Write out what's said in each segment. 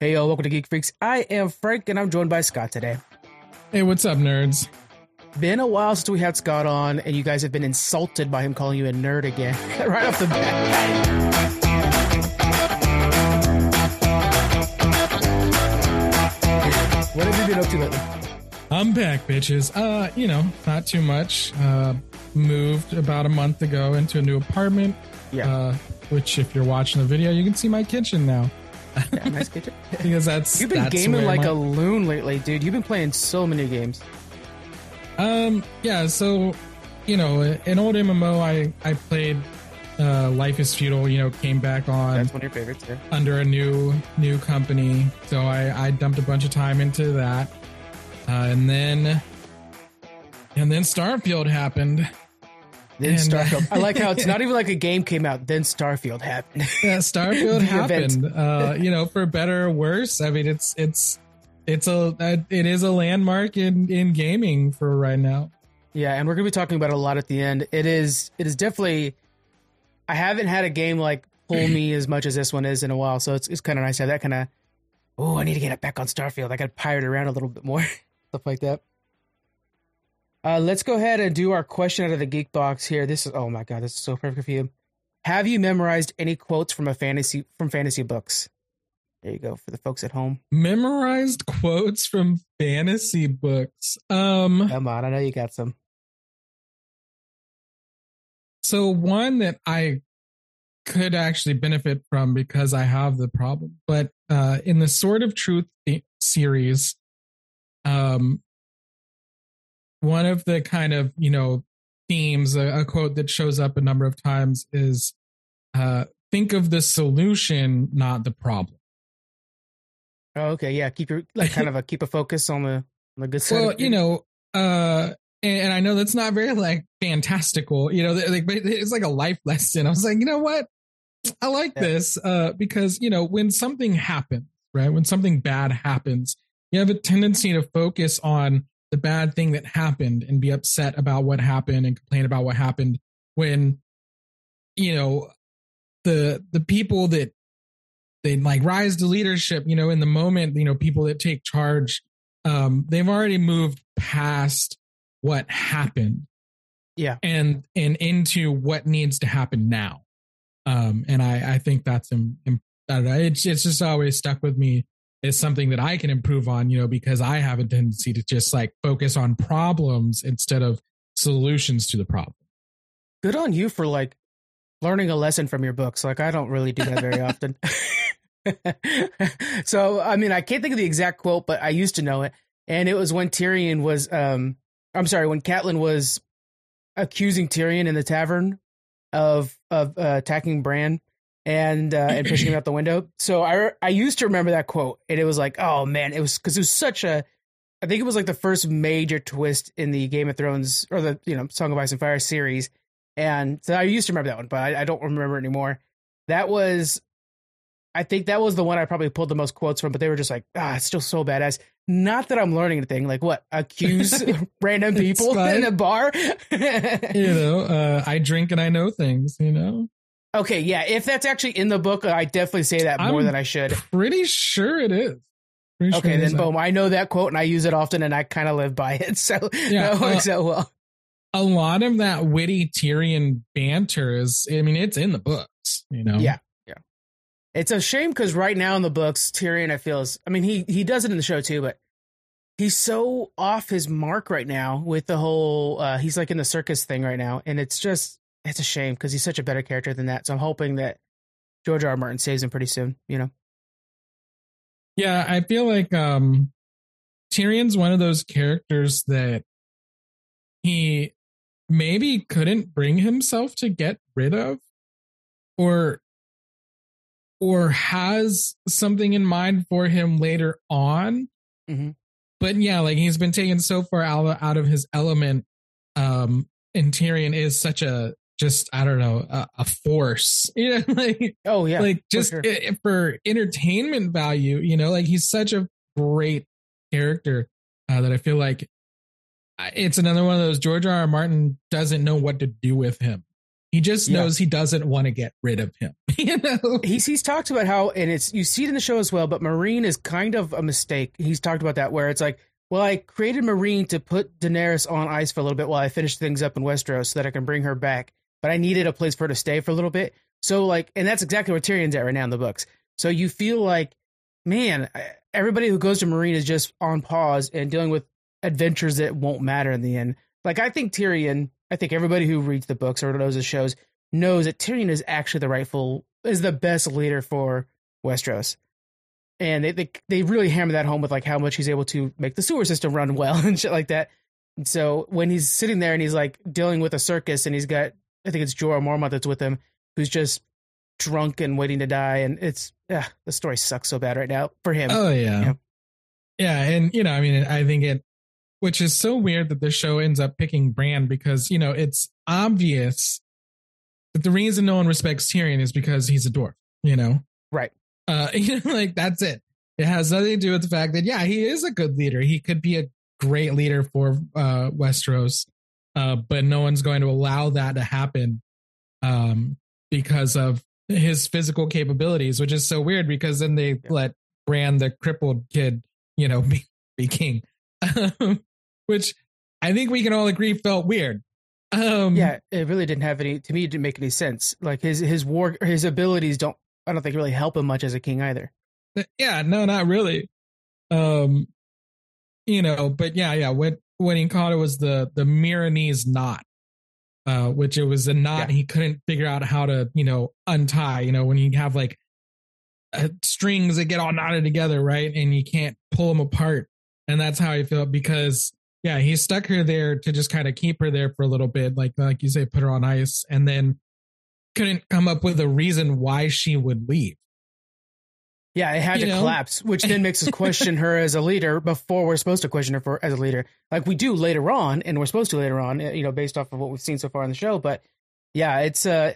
Hey, yo, welcome to Geek Freaks. I am Frank, and I'm joined by Scott today. Hey, what's up, nerds? Been a while since we had Scott on, and you guys have been insulted by him calling you a nerd again, right off the bat. What have you been up to lately? I'm back, bitches. Uh, you know, not too much. Uh, moved about a month ago into a new apartment. Yeah. Uh, which, if you're watching the video, you can see my kitchen now. Yeah, nice kitchen. because that's You've been that's gaming like my- a loon lately, dude. You've been playing so many games. Um, yeah, so you know, an old MMO I I played uh Life is Feudal, you know, came back on That's one of your favorites. Yeah. under a new new company. So I I dumped a bunch of time into that. Uh, and then and then Starfield happened. Then And, uh, Starfield. I like how it's not even like a game came out. Then Starfield happened. Yeah, Starfield happened. Uh, you know, for better or worse. I mean, it's it's it's a it is a landmark in in gaming for right now. Yeah, and we're gonna be talking about it a lot at the end. It is it is definitely I haven't had a game like pull me as much as this one is in a while, so it's it's kind of nice to have that kind of. Oh, I need to get it back on Starfield. I got to pirate around a little bit more, stuff like that. Uh, let's go ahead and do our question out of the geek box here. This is oh my god, this is so perfect for you. Have you memorized any quotes from a fantasy from fantasy books? There you go for the folks at home. Memorized quotes from fantasy books. Um, Come on, I know you got some. so one that I could actually benefit from because I have the problem, but uh, in the Sword of Truth series, um, one of the kind of you know themes, a, a quote that shows up a number of times is, uh, "Think of the solution, not the problem." Oh, okay, yeah, keep your like kind of a keep a focus on the on the good side. Well, you know, uh, and, and I know that's not very like fantastical, you know, like but it's like a life lesson. I was like, you know what? I like Yeah. this uh, because you know when something happens, right? When something bad happens, you have a tendency to focus on the bad thing that happened and be upset about what happened and complain about what happened. When you know the the people that they like rise to leadership, you know, in the moment, you know, people that take charge um they've already moved past what happened Yeah. and and into what needs to happen now um and i i think that's im, im, I know, it's it's just always stuck with me as something that i can improve on you know because i have a tendency to just like focus on problems instead of solutions to the problem good on you for like learning a lesson from your books. Like I don't really do that very often. so I mean, I can't think of the exact quote, but I used to know it, and it was when Tyrion was, um, I'm sorry, when Catelyn was accusing Tyrion in the tavern of of uh, attacking Bran and uh, and pushing him out the window. So I I used to remember that quote, and it was like, oh man, it was because it was such a. I think it was like the first major twist in the Game of Thrones or the you know Song of Ice and Fire series, and so I used to remember that one, but I, I don't remember it anymore. That was, I think that was the one I probably pulled the most quotes from, but they were just like, ah, it's still so badass. Not that I'm learning anything. Like what? Accuse random people in a bar. you know uh i drink and i know things you know okay, yeah. If that's actually in the book, I definitely say that more I'm than I should. pretty sure it is Pretty Okay, is. then boom. I know that quote and I use it often, and I kind of live by it. So Yeah, that works uh, out well. a lot of that witty Tyrion banter is, I mean, it's in the books, you know? Yeah. Yeah. It's a shame because right now in the books, Tyrion, I feel is. I mean, he he does it in the show too, but he's so off his mark right now with the whole. uh He's like in the circus thing right now, and it's just it's a shame because he's such a better character than that. So I'm hoping that George R. R. Martin saves him pretty soon. You know. Yeah, I feel like um Tyrion's one of those characters that he maybe couldn't bring himself to get rid of or or has something in mind for him later on. Mhm. But yeah, like he's been taken so far out, out of his element um and Tyrion is such a just I don't know, a, a force. You know, like Oh yeah, like for just sure. i- for entertainment value you know like he's such a great character uh, that i feel like it's another one of those george r. r martin doesn't know what to do with him He just Yeah. knows he doesn't want to get rid of him. you know? he's he's talked about how and it's you see it in the show as well but Meereen is kind of a mistake he's talked about that where it's like well i created Meereen to put daenerys on ice for a little bit while i finish things up in westeros so that i can bring her back but i needed a place for her to stay for a little bit so like and that's exactly where tyrion's at right now in the books so you feel like man everybody who goes to Meereen is just on pause and dealing with adventures that won't matter in the end like i think tyrion i think everybody who reads the books or knows the shows knows that Tyrion is actually the rightful is the best leader for Westeros. And they, they they really hammer that home with like how much he's able to make the sewer system run well and shit like that. And so when he's sitting there and he's like dealing with a circus and he's got I think it's Jorah Mormont that's with him who's just drunk and waiting to die and it's yeah the story sucks so bad right now for him. Oh yeah. Yeah. yeah. And you know, I mean, I think it which is so weird that the show ends up picking Bran because, you know, it's obvious that the reason no one respects Tyrion is because he's a dwarf, you know? Right. Uh you know, like that's it. It has nothing to do with the fact that yeah, he is a good leader. He could be a great leader for uh Westeros. Uh, but no one's going to allow that to happen um because of his physical capabilities, which is so weird because then they let Bran the crippled kid, you know, be, be king. Um, which I think we can all agree felt weird. Um yeah, it really didn't have any to me it didn't make any sense. Like his his war his abilities don't I don't think really help him much as a king either. yeah, no, not really. Um you know, but yeah, yeah, when when he caught it was the the Meereenese knot. Uh, which it was a knot Yeah. he couldn't figure out how to, you know, untie. You know, when you have like uh, strings that get all knotted together, right? And you can't pull them apart. And that's how I felt because yeah, he stuck her there to just kind of keep her there for a little bit, like like you say, put her on ice, and then couldn't come up with a reason why she would leave. Yeah, it had You to know? collapse, which then makes us question her as a leader before we're supposed to question her for as a leader, like we do later on, and we're supposed to later on, you know, based off of what we've seen so far in the show. But yeah, it's uh,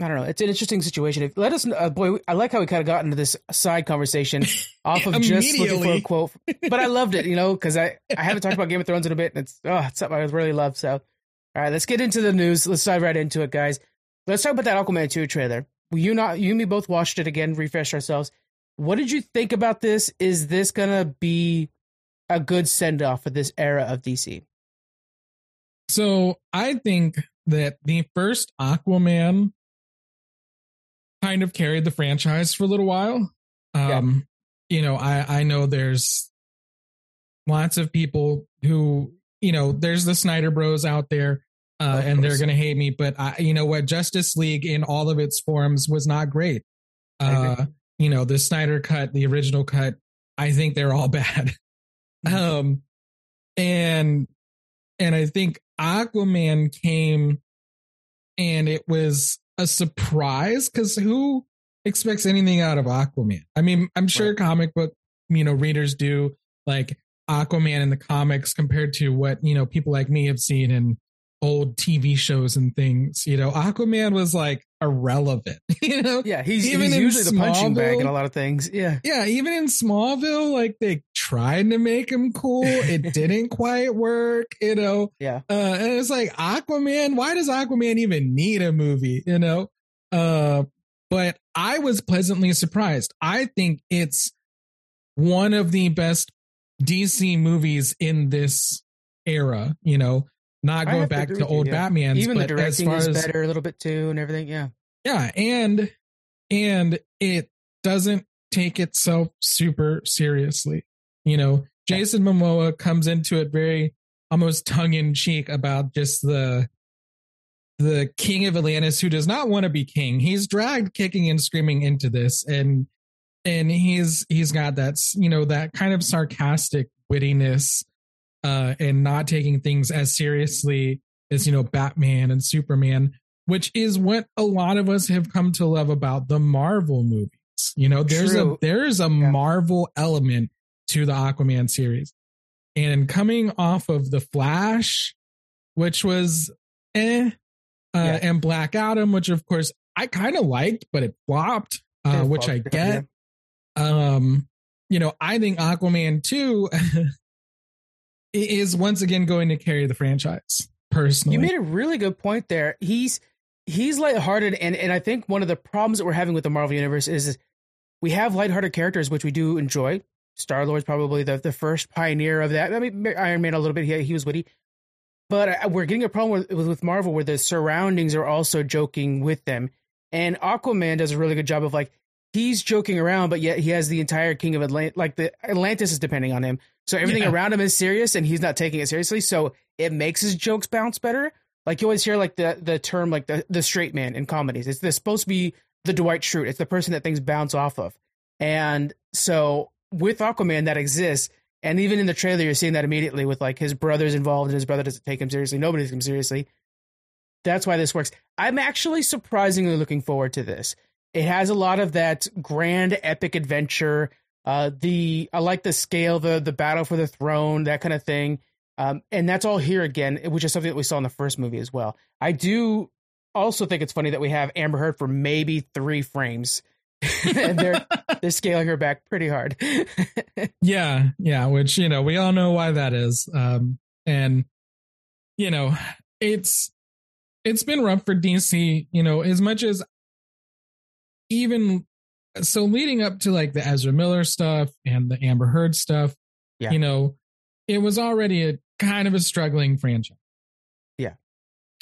I don't know, it's an interesting situation. If, let us, uh, boy, I like how we kind of got into this side conversation off of just looking for a quote, but I loved it, you know, because I I haven't talked about Game of Thrones in a bit, and it's oh, it's something I really love. So, all right, let's get into the news. Let's dive right into it, guys. Let's talk about that Aquaman 2 trailer. You not you and me both watched it again, refresh ourselves. What did you think about this? Is this gonna be a good send off for this era of DC? So I think that the first Aquaman kind of carried the franchise for a little while. Um, you know, I I know there's lots of people who, you know, there's the Snyder Bros out there, uh, and they're gonna hate me, but I, you know what, Justice League in all of its forms was not great. Uh, you know, the Snyder cut, the original cut, I think they're all bad. Mhm. Um, and and I think Aquaman came and it was a surprise because who expects anything out of Aquaman? I mean, I'm sure Right. comic book, you know, readers do like Aquaman in the comics compared to what, you know, people like me have seen in old TV shows and things. You know, Aquaman was like irrelevant, you know? Yeah, he's, Even he's usually the punching bag in a lot of things. Yeah. Yeah, even in Smallville, like they tried to make him cool. It didn't quite work, you know. Yeah. Uh, and it's like Aquaman. Why does Aquaman even need a movie? You know. Uh, but I was pleasantly surprised. I think it's one of the best DC movies in this era. You know, not going have to back to with you, old yeah. Batman's, Even the but as directing far is as better a little bit too, and everything. Yeah. yeah and and it doesn't take itself super seriously you know jason momoa comes into it very almost tongue-in-cheek about just the the king of atlantis who does not want to be king he's dragged kicking and screaming into this and and he's he's got that you know that kind of sarcastic wittiness uh and not taking things as seriously as you know batman and superman which is what a lot of us have come to love about the Marvel movies. You know, there's True. a there's a Yeah. Marvel element to the Aquaman series. And coming off of The Flash, which was eh, uh, Yeah. and Black Adam, which of course I kind of liked, but it flopped, uh, Yeah, which well, I yeah. get. Um, you know, I think Aquaman 2 is once again going to carry the franchise personally. You made a really good point there. He's he's lighthearted, and and I think one of the problems that we're having with the Marvel universe is, we have lighthearted characters, which we do enjoy. Star Lord's probably the the first pioneer of that. I mean, Iron Man a little bit. He he was witty, but uh, we're getting a problem with with Marvel where the surroundings are also joking with them. And Aquaman does a really good job of like he's joking around, but yet he has the entire King of Atlantis. Like the Atlantis is depending on him, so everything yeah. around him is serious, and he's not taking it seriously. So it makes his jokes bounce better. Like you always hear like the the term like the the straight man in comedies. It's, it's supposed to be the Dwight Schrute. It's the person that things bounce off of. And so with Aquaman that exists, and even in the trailer you're seeing that immediately with like his brother's involved and his brother doesn't take him seriously. Nobody takes him seriously. That's why this works. I'm actually surprisingly looking forward to this. It has a lot of that grand epic adventure. Uh, the I like the scale, the the battle for the throne, that kind of thing. Um, and that's all here again, which is something that we saw in the first movie as well. I do also think it's funny that we have Amber Heard for maybe three frames. and they're they're scaling her back pretty hard. yeah, yeah, which you know, we all know why that is. Um and you know, it's it's been rough for DC, you know, as much as even so leading up to like the Ezra Miller stuff and the Amber Heard stuff, yeah. you know, it was already a kind of a struggling franchise. Yeah.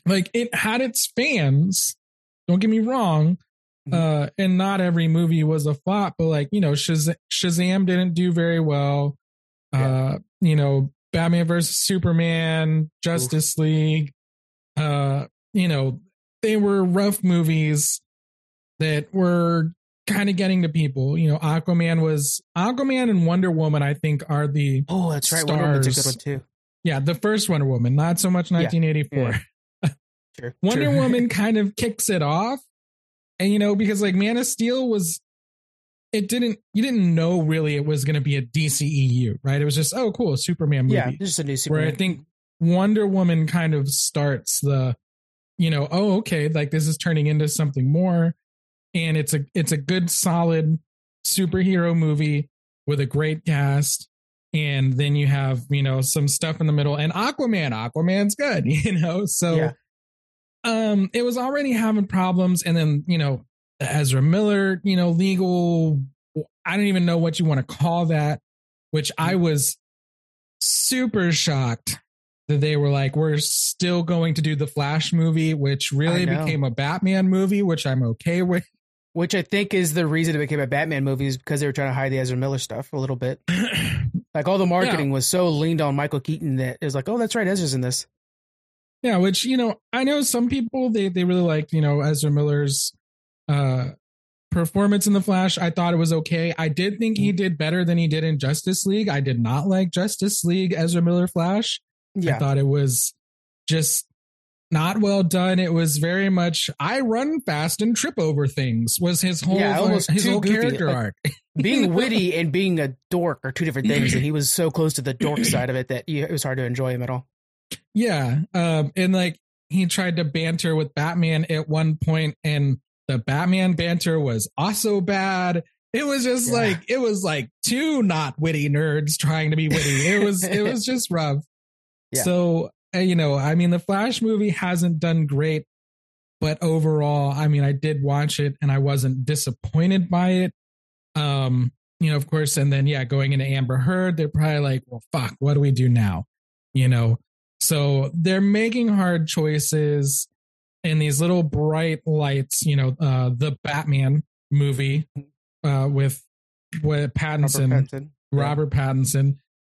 Like it had its fans, don't get me wrong. Mm-hmm. Uh, and not every movie was a flop, but like, you know, Shaz- Shazam didn't do very well. Yeah. Uh, you know, Batman versus Superman, Justice Oof. League, uh, you know, they were rough movies that were kind of getting to people. You know, Aquaman was Aquaman and Wonder Woman. I think are the oh, that's right. Stars. Wonder Woman's a good one too. Yeah, the first Wonder Woman, not so much 1984. Yeah. Yeah. Sure, Wonder sure. Woman kind of kicks it off, and you know because like Man of Steel was, it didn't you didn't know really it was going to be a DCEU, right? It was just oh cool Superman movie. Yeah, just a new Superman. Where I think Wonder Woman kind of starts the, you know, oh okay, like this is turning into something more and it's a it's a good solid superhero movie with a great cast. And then you have you know some stuff in the middle and aquaman aquaman's good you know? So yeah. um it was already having problems. And then you know ezra miller you know legal i don't even know what you want to call that which i mm. was super shocked that they were like we're still going to do the flash movie which really became a batman movie which i'm okay with which I think is the reason it became a Batman movie is because they were trying to hide the Ezra Miller stuff a little bit. like all the marketing yeah. was so leaned on Michael Keaton that it was like, oh, that's right, Ezra's in this. Yeah, which you know, I know some people they they really liked you know Ezra Miller's uh performance in the Flash. I thought it was okay. I did think he mm. did better than he did in Justice League. I did not like Justice League Ezra Miller Flash. Yeah. I thought it was just not well done. It was very much I run fast and trip over things. Was his whole yeah, almost his whole goofy. character like, arc. being witty and being a dork are two different things, and he was so close to the dork side of it that it was hard to enjoy him at all. Yeah, um, and like he tried to banter with Batman at one point, and the Batman banter was also bad. It was just yeah. like it was like two not witty nerds trying to be witty. It was it was just rough. Yeah. So you know, I mean, the Flash movie hasn't done great, but overall, I mean, I did watch it and I wasn't disappointed by it. Um, you know, of course, and then yeah, going into Amber Heard, they're probably like, well, fuck, what do we do now? You know, so they're making hard choices in these little bright lights. You know, uh, the Batman movie uh, with with Pattinson, Robert Pattinson. Robert Pattinson.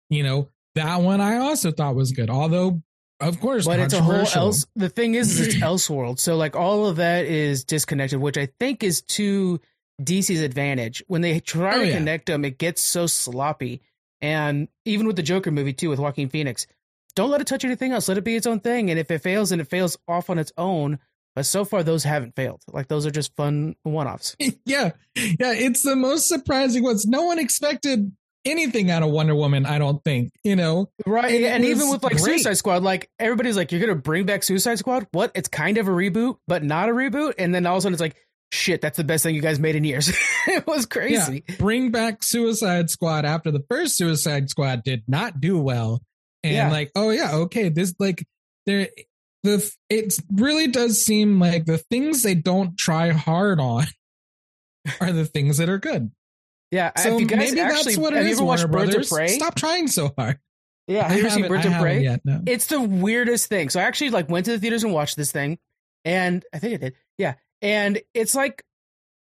You know, that one I also thought was good, although of course, but it's a whole else. The thing is, it's Elseworld, so like all of that is disconnected, which I think is to DC's advantage. When they try oh, to yeah. connect them, it gets so sloppy. And even with the Joker movie too, with Joaquin Phoenix, don't let it touch anything else. Let it be its own thing. And if it fails, and it fails off on its own. But so far, those haven't failed. Like those are just fun one-offs. yeah, yeah. It's the most surprising ones. No one expected anything out of Wonder Woman, I don't think, you know. Right. And, and even with like great. Suicide Squad, like everybody's like, you're going to bring back Suicide Squad? What? It's kind of a reboot, but not a reboot. And then all of a sudden it's like, shit, that's the best thing you guys made in years. it was crazy. Yeah. Bring back Suicide Squad after the first Suicide Squad did not do well. And yeah. like, oh yeah, okay, this like there the it really does seem like the things they don't try hard on are the things that are good. Yeah, so if you guys maybe actually, that's what it have is. you ever watched Birds Brothers. of Prey? Stop trying so hard. Yeah, have you ever seen Birds of Prey? Yet, no. It's the weirdest thing. So I actually like went to the theaters and watched this thing, and I think I did. Yeah, and it's like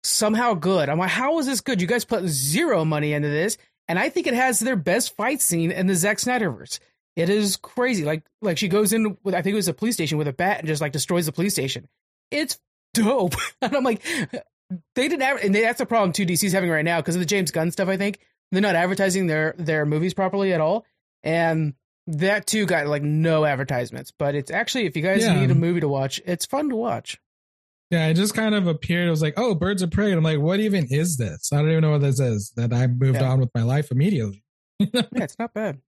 somehow good. I'm like, how is this good? You guys put zero money into this, and I think it has their best fight scene in the Zack Snyderverse. It is crazy. Like like she goes in with I think it was a police station with a bat and just like destroys the police station. It's dope, and I'm like. They didn't, adver- and that's the problem too. DC's having right now because of the James Gunn stuff. I think they're not advertising their their movies properly at all, and that too got like no advertisements. But it's actually, if you guys Yeah. need a movie to watch, it's fun to watch. Yeah, it just kind of appeared. It was like, oh, Birds of Prey. And I'm like, what even is this? I don't even know what this is. That I moved Yeah. on with my life immediately. Yeah, it's not bad.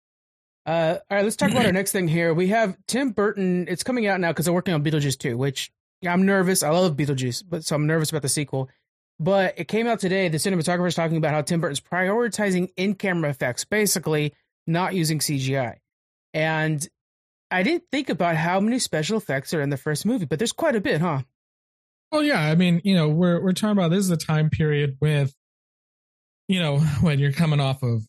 Uh, all right, let's talk about our next thing here. We have Tim Burton. It's coming out now because they're working on Beetlejuice 2, which I'm nervous. I love Beetlejuice, but so I'm nervous about the sequel. But it came out today. The cinematographer is talking about how Tim Burton's prioritizing in-camera effects, basically not using CGI. And I didn't think about how many special effects are in the first movie, but there's quite a bit, huh? Well, yeah, I mean, you know, we're we're talking about this is a time period with, you know, when you're coming off of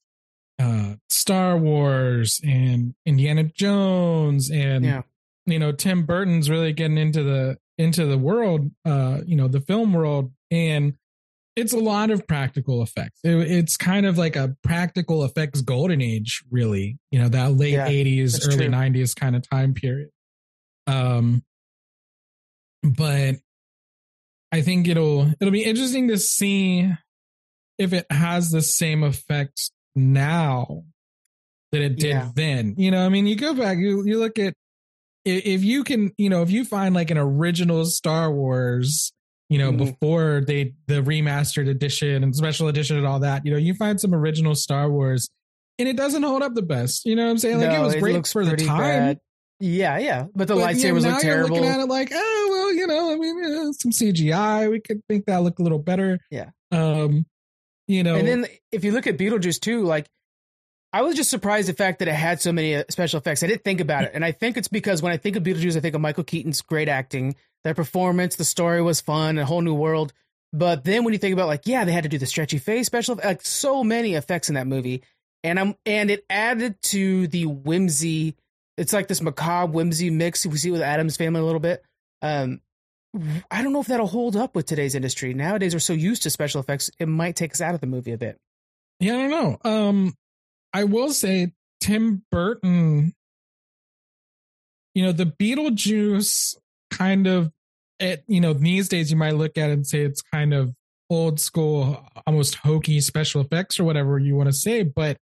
uh Star Wars and Indiana Jones and Yeah. you know Tim Burton's really getting into the into the world, uh, you know, the film world, and it's a lot of practical effects. It, it's kind of like a practical effects golden age, really. You know, that late Yeah, '80s, early true. '90s kind of time period. Um, but I think it'll it'll be interesting to see if it has the same effect now that it did Yeah. then. You know, I mean, you go back, you you look at if you can, you know, if you find like an original Star Wars, you know, Mhm. before they the remastered edition and special edition and all that, you know, you find some original Star Wars and it doesn't hold up the best. You know what I'm saying? Like it No, was great looks for the time. bad. Yeah, yeah. But the But, lightsabers now look you're looking at it like, oh well, you know, I mean, some CGI. We could make that look a little better. Yeah. Um, you know, And then if you look at Beetlejuice too, like I was just surprised the fact that it had so many uh, special effects. I didn't think about it, and I think it's because when I think of Beetlejuice, I think of Michael Keaton's great acting, their performance, the story was fun, a whole new world. But then when you think about like, yeah, they had to do the stretchy face special, like so many effects in that movie, and I'm and it added to the whimsy. It's like this macabre whimsy mix we see with Addams family a little bit. Um, I don't know if that'll hold up with today's industry. Nowadays, we're so used to special effects, it might take us out of the movie a bit. yeah, I don't know. Um, I will say Tim Burton. You know, the Beetlejuice kind of, it. You know, these days you might look at it and say it's kind of old school, almost hokey special effects or whatever you want to say, but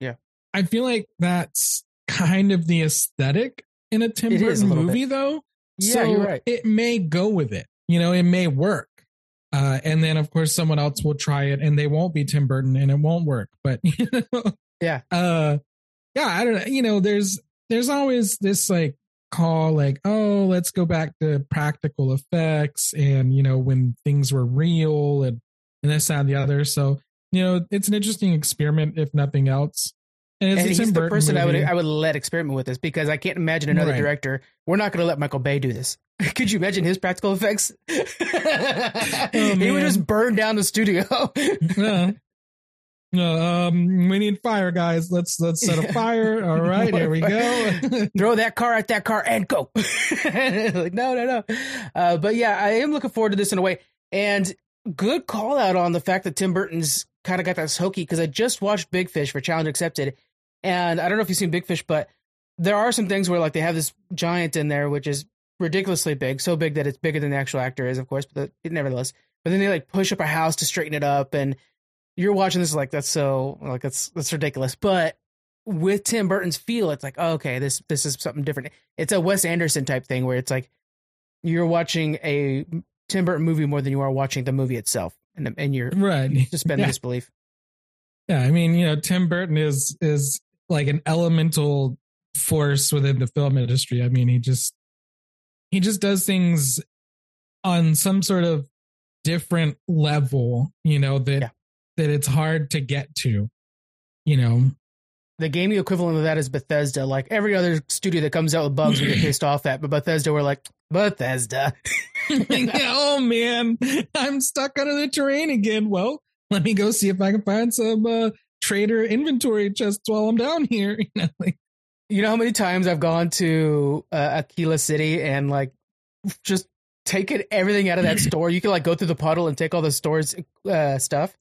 Yeah. I feel like that's kind of the aesthetic in a Tim It a Burton little movie, though. Yeah, so you're right. It may go with it. You know, it may work. Uh, and then of course someone else will try it and they won't be Tim Burton and it won't work. But you know, Yeah. uh, yeah, I don't know. You know, there's there's always this like call like, oh, let's go back to practical effects and you know when things were real and and this that, and the other. So you know, it's an interesting experiment if nothing else. And it's and he's the person I would. I would let experiment with this because I can't imagine another Right. director. We're not going to let Michael Bay do this. Could you imagine his practical effects? he would just burn down the studio. Yeah. No, um, we need fire, guys. Let's let's set a fire. All right, here we go. Throw that car at that car and go. like no, no, no. Uh, but yeah, I am looking forward to this in a way. And good call out on the fact that Tim Burton's kind of got that hokey because I just watched Big Fish for Challenge Accepted, and I don't know if you've seen Big Fish, but there are some things where like they have this giant in there which is ridiculously big, so big that it's bigger than the actual actor is, of course, but the, nevertheless. But then they like push up a house to straighten it up, and you're watching this like that's so like that's that's ridiculous. But with Tim Burton's feel, it's like oh, okay, this this is something different. It's a Wes Anderson type thing where it's like you're watching a Tim Burton movie more than you are watching the movie itself, and and you're right. suspending Yeah. disbelief. Yeah, I mean, you know, Tim Burton is is like an elemental force within the film industry. I mean, he just he just does things on some sort of different level, you know, that Yeah. That it's hard to get to, you know. the gaming equivalent of that is Bethesda. Like every other studio that comes out with bugs, we get pissed off at. But Bethesda, we're like Bethesda. oh man, I'm stuck under the terrain again. Well, let me go see if I can find some uh, trader inventory chests while I'm down here. You know, like, you know how many times I've gone to uh, Akila City and like just taken everything out of that store. You can like go through the puddle and take all the store's uh, stuff.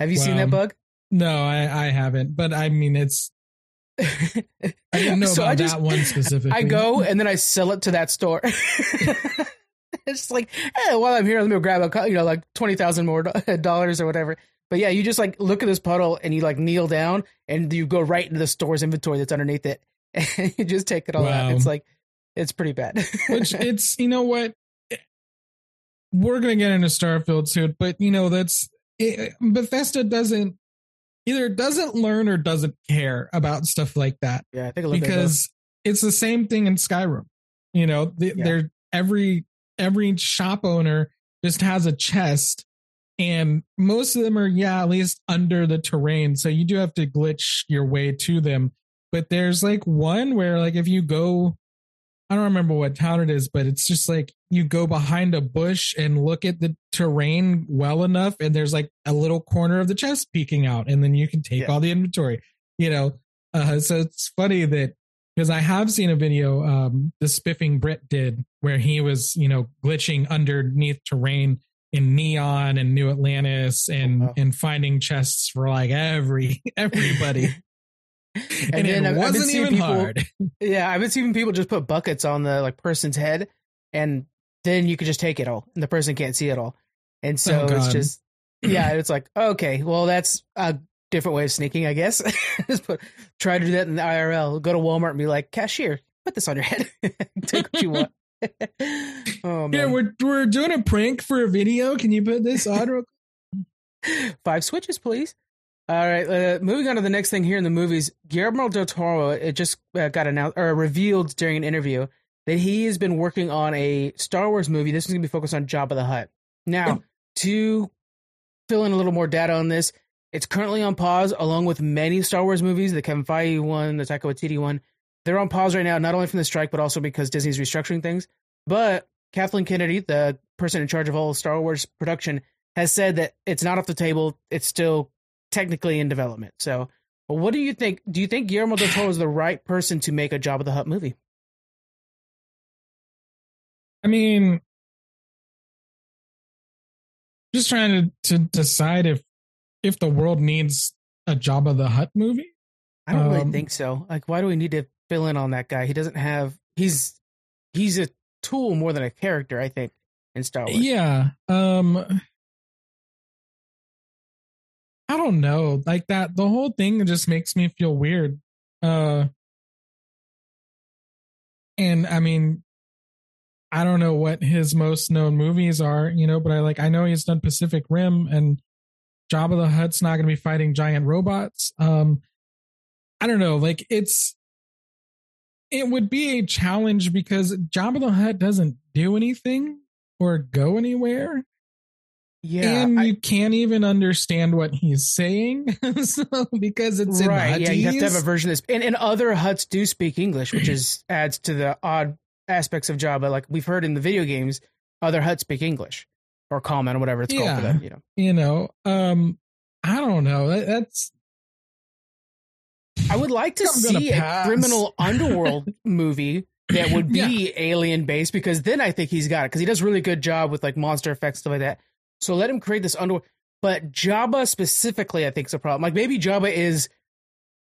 Have you seen that bug? No, I, I haven't. But I mean, it's I didn't know so about just, that one specifically. I go and then I sell it to that store. it's like, hey, while I'm here, let me grab a, you know, like twenty thousand more dollars or whatever. But yeah, you just like look at this puddle and you like kneel down and you go right into the store's inventory that's underneath it, and you just take it all wow. out. It's like, it's pretty bad. Which it's, you know what, we're gonna get into Starfield soon, but you know that's it, uh, Bethesda doesn't either doesn't learn or doesn't care about stuff like that. Yeah, I think because it's the same thing in Skyrim. You know, yeah. they're every every shop owner just has a chest and most of them are yeah at least under the terrain so you do have to glitch your way to them but there's like one where like if you go I don't remember what town it is, but it's just like you go behind a bush and look at the terrain well enough, and there's like a little corner of the chest peeking out, and then you can take yeah. all the inventory. You know, uh, so it's funny that because I have seen a video um, the Spiffing Brit did where he was, you know, glitching underneath terrain in Neon and New Atlantis and oh, wow. and finding chests for like every everybody. And, and then it wasn't even people, hard. Yeah, I've been seeing people just put buckets on the like person's head, and then you could just take it all, and the person can't see it all. And so oh, it's just, yeah, it's like okay, well that's a different way of sneaking, I guess. just put try to do that in the IRL. Go to Walmart and be like, cashier, put this on your head, take what you want. oh man, yeah, we're we're doing a prank for a video. Can you put this on? Five switches, please. All right, uh, moving on to the next thing here in the movies. Guillermo del Toro it just uh, got announced or revealed during an interview that he has been working on a Star Wars movie. This is going to be focused on Jabba the Hutt. Now, to fill in a little more data on this, it's currently on pause, along with many Star Wars movies. The Kevin Feige one, the Taika Waititi one, they're on pause right now, not only from the strike, but also because Disney's restructuring things. But Kathleen Kennedy, the person in charge of all Star Wars production, has said that it's not off the table. It's still technically in development. So, what do you think? Do you think Guillermo del Toro is the right person to make a Jabba the Hutt movie? I mean, just trying to, to decide if if the world needs a Jabba the Hutt movie. I don't um, really think so. Like, why do we need to fill in on that guy? He doesn't have. He's he's a tool more than a character. I think in Star Wars. Yeah. Um. I don't know. Like that the whole thing just makes me feel weird. Uh and I mean I don't know what his most known movies are, you know, but I like I know he's done Pacific Rim and Jabba the Hutt's not going to be fighting giant robots. Um I don't know, like it's it would be a challenge because Jabba the Hutt doesn't do anything or go anywhere. Yeah, and I, you can't even understand what he's saying so, because it's right. yeah, you have to have a version of this. And, and other Hutts do speak English, which is adds to the odd aspects of Jabba. Like we've heard in the video games, other Hutts speak English or common or whatever it's yeah, called for them. You know, you know. Um, I don't know. That, that's. I would like to see a criminal underworld movie that would be yeah. alien based because then I think he's got it because he does really good job with like monster effects stuff like that. So let him create this underworld. But Jabba specifically, I think is a problem. Like maybe Jabba is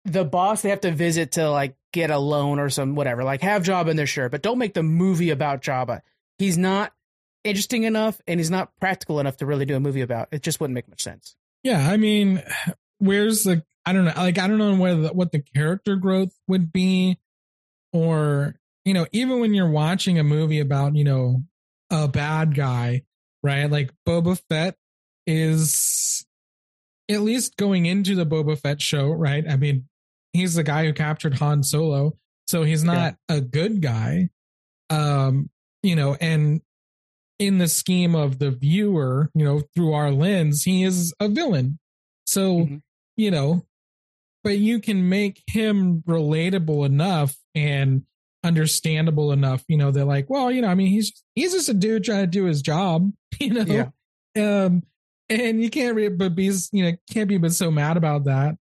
the boss they have to visit to like get a loan or some whatever. Like have Jabba in there, sure, but don't make the movie about Jabba. He's not interesting enough and he's not practical enough to really do a movie about. It just wouldn't make much sense. Yeah, I mean, where's the I don't know, like I don't know what the character growth would be, or you know, even when you're watching a movie about you know a bad guy, right? Like Boba Fett is at least going into the Boba Fett show, right? I mean, he's the guy who captured Han Solo, so he's not yeah. a good guy. Um, you know, and in the scheme of the viewer, you know, through our lens, he is a villain. So, mm-hmm. you know, but you can make him relatable enough and understandable enough, you know, they're like, well, you know, I mean, he's he's just a dude trying to do his job, you know. Yeah. Um and you can't re- but be you know, can't be but so mad about that.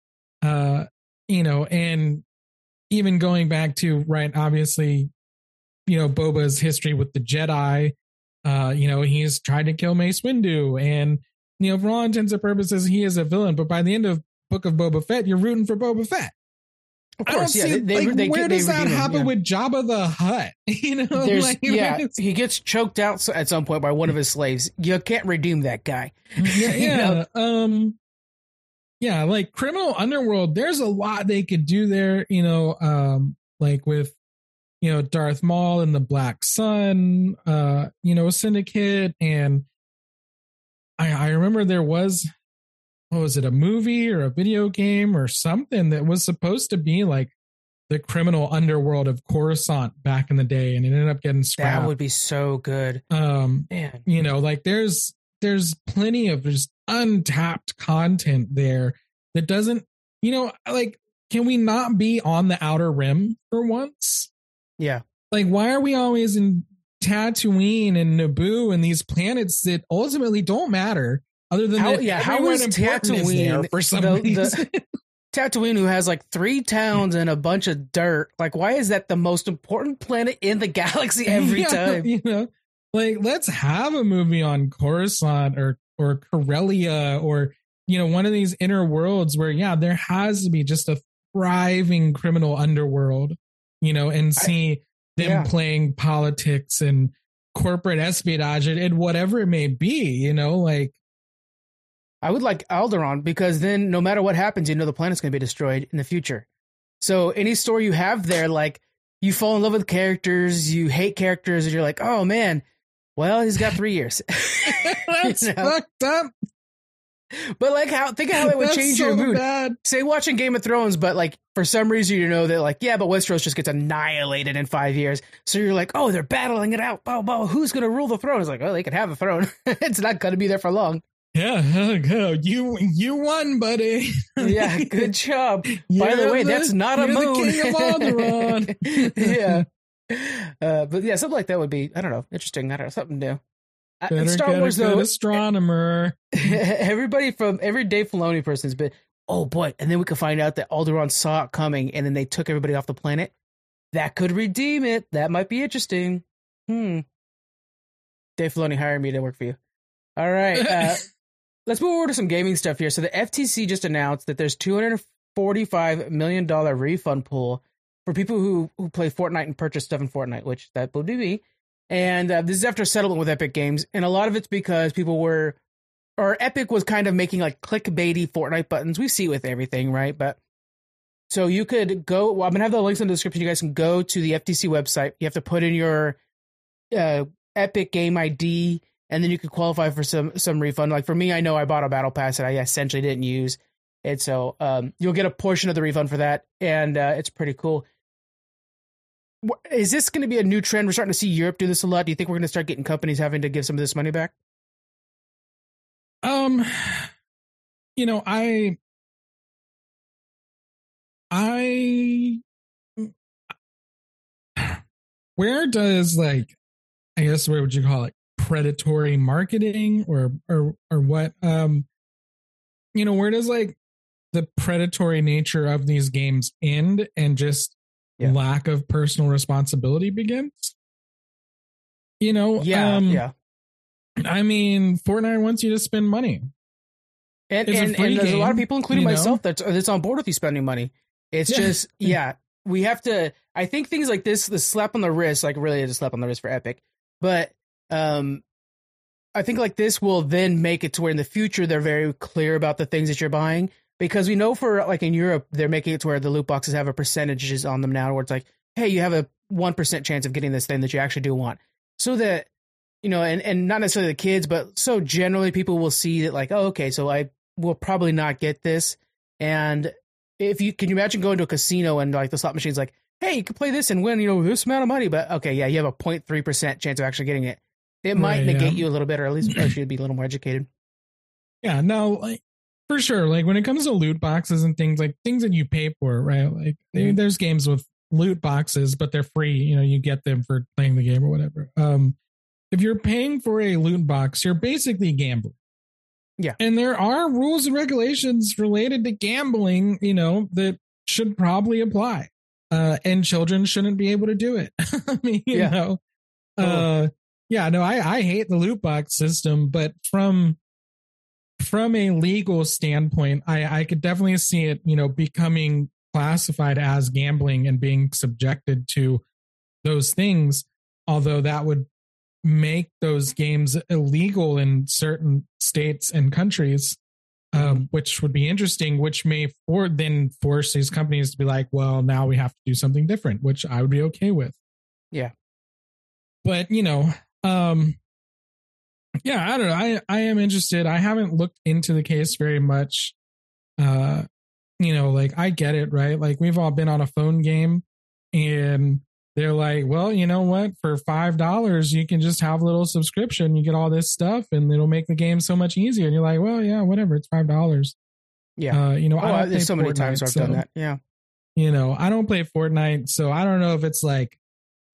Uh, you know, and even going back to right, obviously, you know, Boba's history with the Jedi, uh, you know, he's tried to kill Mace Windu and you know, for all intents and purposes, he is a villain. But by the end of Book of Boba Fett, you're rooting for Boba Fett. Of course, yeah. See, they, like, they, where they, does that happen yeah. with Jabba the Hutt? You know, like, yeah, he gets choked out at some point by one of his slaves. You can't redeem that guy. Yeah, yeah. um, yeah, like criminal underworld. There's a lot they could do there. You know, um, like with you know Darth Maul and the Black Sun. Uh, you know, Syndicate, and I I remember there was was it a movie or a video game or something that was supposed to be like the criminal underworld of Coruscant back in the day, and it ended up getting scrapped. That would be so good. Um, man, you know, like there's there's plenty of just untapped content there that doesn't, you know, like can we not be on the outer rim for once? Yeah. Like, why are we always in Tatooine and Naboo and these planets that ultimately don't matter? Other than how, that, yeah, how is Tatooine is for some the, reason? The, Tatooine, who has like three towns and a bunch of dirt, like why is that the most important planet in the galaxy every yeah, time? You know, like let's have a movie on Coruscant or or Corellia or you know one of these inner worlds where yeah, there has to be just a thriving criminal underworld, you know, and see I, them yeah. playing politics and corporate espionage and whatever it may be, you know, like I would like Alderaan because then no matter what happens, you know the planet's going to be destroyed in the future. So any story you have there, like you fall in love with characters, you hate characters, and you're like, oh man, well he's got three years. That's you know? fucked up. But like how think of how it would That's change so your mood. Bad. Say watching Game of Thrones, but like for some reason you know that like yeah, but Westeros just gets annihilated in five years. So you're like, oh, they're battling it out. Bow, bow. Who's gonna rule the throne? It's like, oh, they could have a throne. it's not gonna be there for long. Yeah, go. you you won, buddy. yeah, good job. By the way, the, that's not a moon. The king of yeah, uh, but yeah, something like that would be I don't know interesting. I don't know something new. Uh, Better Star Wars though, astronomer. everybody from every Dave Filoni person's been oh boy, and then we could find out that Alderaan saw it coming, and then they took everybody off the planet. That could redeem it. That might be interesting. Hmm. Dave Filoni hired me to work for you. All right. Uh, let's move over to some gaming stuff here. So the FTC just announced that there's 245 million dollar refund pool for people who who play Fortnite and purchase stuff in Fortnite, which that will be me. And uh, this is after settlement with Epic Games, and a lot of it's because people were, or Epic was kind of making like clickbaity Fortnite buttons. We see with everything, right? But so you could go. Well, I'm gonna have the links in the description. You guys can go to the FTC website. You have to put in your uh, Epic Game ID and then you could qualify for some some refund. Like for me, I know I bought a battle pass that I essentially didn't use, and so um, you'll get a portion of the refund for that, and uh, it's pretty cool. Is this going to be a new trend? We're starting to see Europe do this a lot. Do you think we're going to start getting companies having to give some of this money back? Um, you know, I, I, where does like, I guess, where would you call it? Predatory marketing or or or what um you know where does like the predatory nature of these games end and just yeah. lack of personal responsibility begins? You know yeah um, yeah. I mean fortnite wants you to spend money. And, and, and there's a lot of people including myself that's that's on board with you spending money. It's yeah. just yeah we have to i think things like this the slap on the wrist like really is a slap on the wrist for epic but um, I think like this will then make it to where in the future they're very clear about the things that you're buying. Because we know for like in Europe they're making it to where the loot boxes have a percentages on them now where it's like hey you have a 1% chance of getting this thing that you actually do want. So that you know and and not necessarily the kids but so generally people will see that like oh okay so I will probably not get this. And if you can you imagine going to a casino and like the slot machine's like hey you can play this and win you know this amount of money but okay yeah you have a 0.3% chance of actually getting it it might right, negate yeah. you a little bit, or at least you should be a little more educated. Yeah, no, like for sure. Like when it comes to loot boxes and things like things that you pay for, right? Like mm-hmm. there's games with loot boxes, but they're free. You know, you get them for playing the game or whatever. Um, if you're paying for a loot box, you're basically gambling. Yeah. And there are rules and regulations related to gambling, you know, that should probably apply. Uh, and children shouldn't be able to do it. I mean, you yeah. know, uh, yeah, no, I, I hate the loot box system, but from, from a legal standpoint, I, I could definitely see it, you know, becoming classified as gambling and being subjected to those things. Although that would make those games illegal in certain states and countries, um, mm-hmm. which would be interesting, which may for then force these companies to be like, well, now we have to do something different, which I would be okay with. Yeah. But, you know, um, yeah, I don't know. I, I am interested. I haven't looked into the case very much. Uh, you know, like I get it, right? Like we've all been on a phone game and they're like, well, you know what? For five dollars, you can just have a little subscription. You get all this stuff, and it'll make the game so much easier. And you're like, well, yeah, whatever. It's five dollars. Yeah, uh, you know, oh, I there's so Fortnite, many times I've so, done that. Yeah, you know, I don't play Fortnite, so I don't know if it's like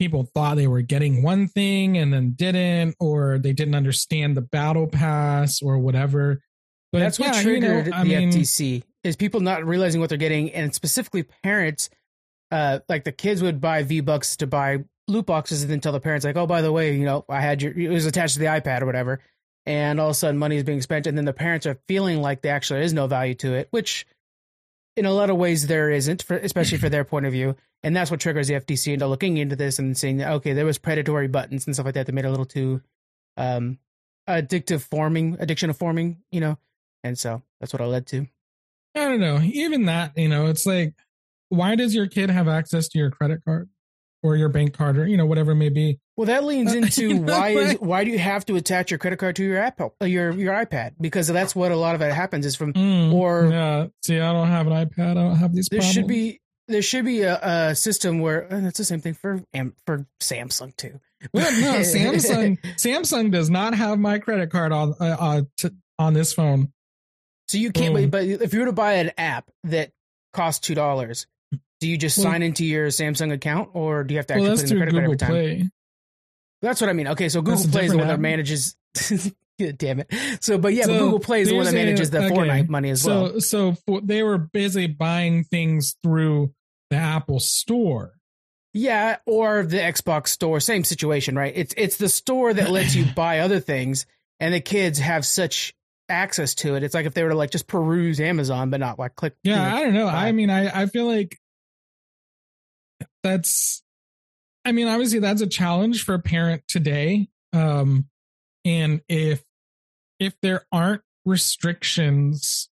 people thought they were getting one thing and then didn't, or they didn't understand the battle pass or whatever. But that's yeah, what triggered you know, the mean, FTC is people not realizing what they're getting, and specifically parents uh, like the kids would buy V Bucks to buy loot boxes and then tell the parents like, oh, by the way, you know, I had your, it was attached to the iPad or whatever. And all of a sudden money is being spent. And then the parents are feeling like there actually is no value to it, which in a lot of ways there isn't, for, especially for their point of view. And that's what triggers the FTC into looking into this and saying, okay, there was predatory buttons and stuff like that that made it a little too um, addictive forming, addiction of forming, you know? And so that's what I led to. I don't know. Even that, you know, it's like why does your kid have access to your credit card or your bank card or you know whatever it may be? Well, that leans into why is why do you have to attach your credit card to your app uh, your your iPad because that's what a lot of it happens is from mm, or yeah. See, I don't have an iPad. I don't have these. There problems. should be there should be a, a system where it's the same thing for for Samsung too. Well, no, Samsung Samsung does not have my credit card on uh, uh to, on this phone. So you can't. Boom. But if you were to buy an app that costs two dollars, do you just well, sign into your Samsung account, or do you have to actually well, put in the credit Google card every time? Play. That's what I mean. Okay, so Google Play is the one that manages. Damn it. So, but yeah, so but Google Play is the one that manages the okay. Fortnite money as so, well. So, for, they were busy buying things through the Apple Store. Yeah, or the Xbox Store. Same situation, right? It's it's the store that lets you buy other things, and the kids have such access to it. It's like if they were to like just peruse Amazon, but not like click. Yeah, you know, I don't know. Buy. I mean, I I feel like that's I mean, obviously that's a challenge for a parent today. Um, and if if there aren't restrictions,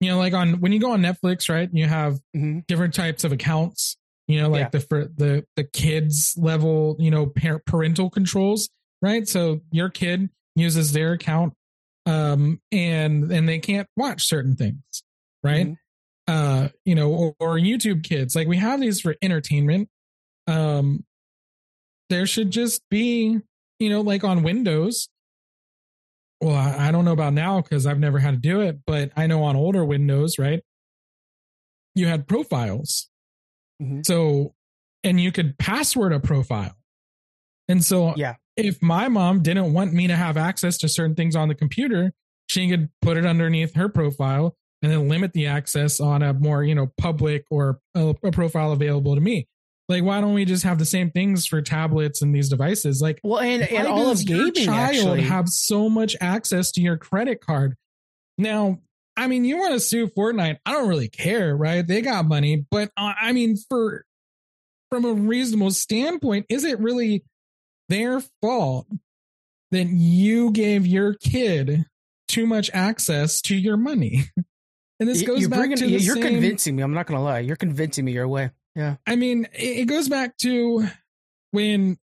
you know, like on when you go on Netflix, right? You have mm-hmm. different types of accounts. You know, like yeah. the for the the kids level, you know, parent parental controls, right? So your kid uses their account, um, and and they can't watch certain things, right? Mm-hmm uh, you know, or, or YouTube Kids. Like we have these for entertainment. Um, there should just be, you know, like on Windows. Well, I, I don't know about now because I've never had to do it, but I know on older Windows, right? You had profiles. Mm-hmm. So, and you could password a profile. And so, yeah, if my mom didn't want me to have access to certain things on the computer, she could put it underneath her profile and then limit the access on a more you know public or a, a, profile available to me like why don't we just have the same things for tablets and these devices like well and, and all of gaming child actually have so much access to your credit card now i mean you want to sue fortnite i don't really care right they got money but uh, i mean for from a reasonable standpoint is it really their fault that you gave your kid too much access to your money And this goes you're back bringing, to you're same, convincing me. I'm not gonna lie. You're convincing me your way. Yeah. I mean, it goes back to when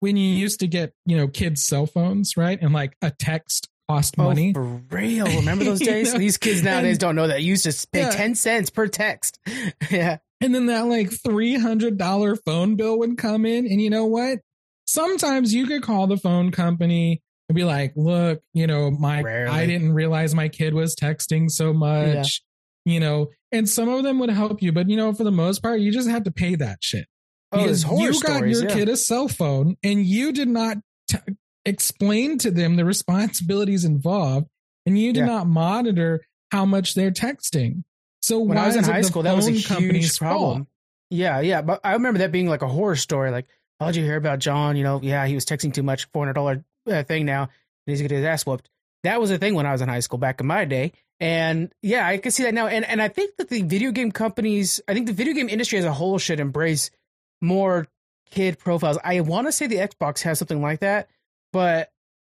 when you used to get you know kids cell phones, right? And like a text cost oh, money. For real. Remember those days? know? These kids nowadays and, don't know that. You used to pay yeah. 10 cents per text. yeah. And then that like $300 phone bill would come in. And you know what? Sometimes you could call the phone company and be like, look, you know, my Rarely. I didn't realize my kid was texting so much, you know, and some of them would help you, but you know, for the most part, you just have to pay that shit. Oh, Because you got stories, your yeah. kid a cell phone and you did not t- explain to them the responsibilities involved and you did Yeah. not monitor how much they're texting. So when why I was in high school, that was a huge company's problem. fault? Yeah, yeah, but I remember that being like a horror story. Like, oh, did you hear about John? You know, yeah, he was texting too much, four hundred dollar uh, thing now, and he's gonna get his ass whooped. That was a thing when I was in high school back in my day, and yeah, I can see that now. And and I think that the video game companies, I think the video game industry as a whole should embrace more kid profiles. I want to say the Xbox has something like that, but